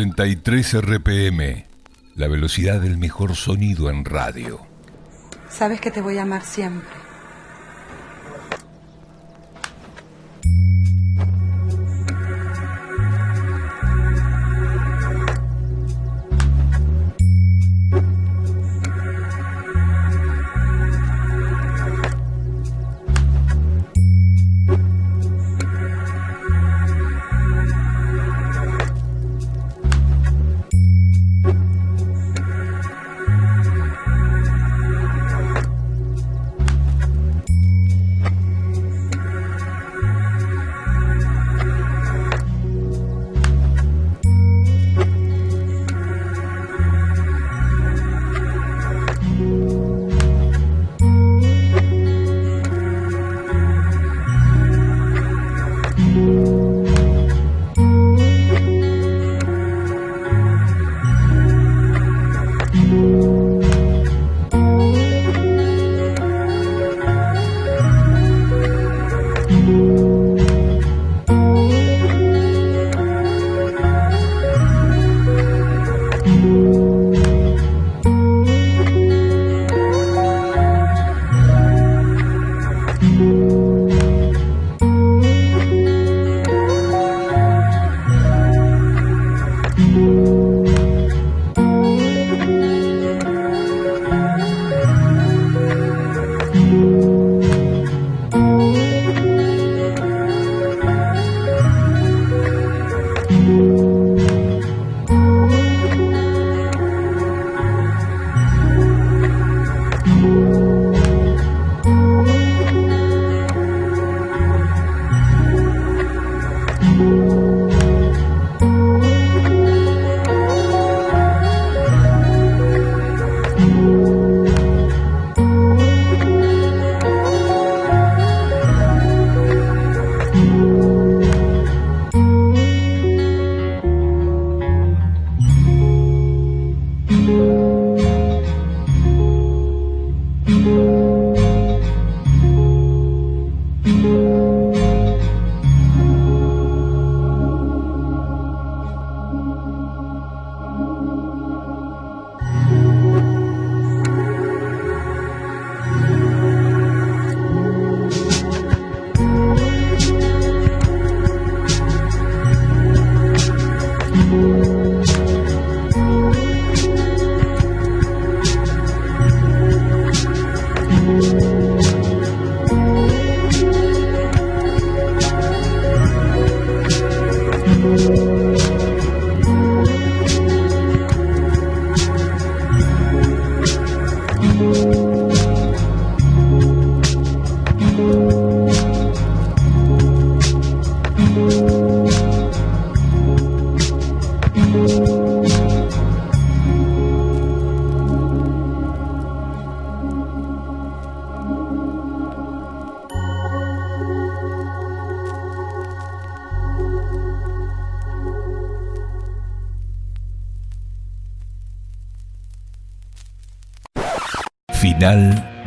43 RPM, la velocidad del mejor sonido en radio. Sabes que te voy a amar siempre.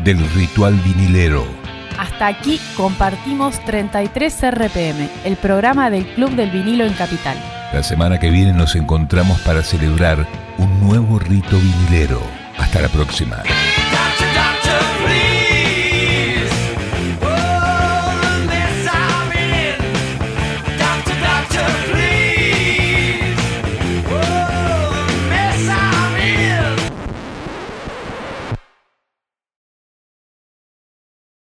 Del ritual vinilero. Hasta aquí compartimos 33 RPM, el programa del Club del Vinilo en Capital. La semana que viene nos encontramos para celebrar un nuevo rito vinilero. Hasta la próxima.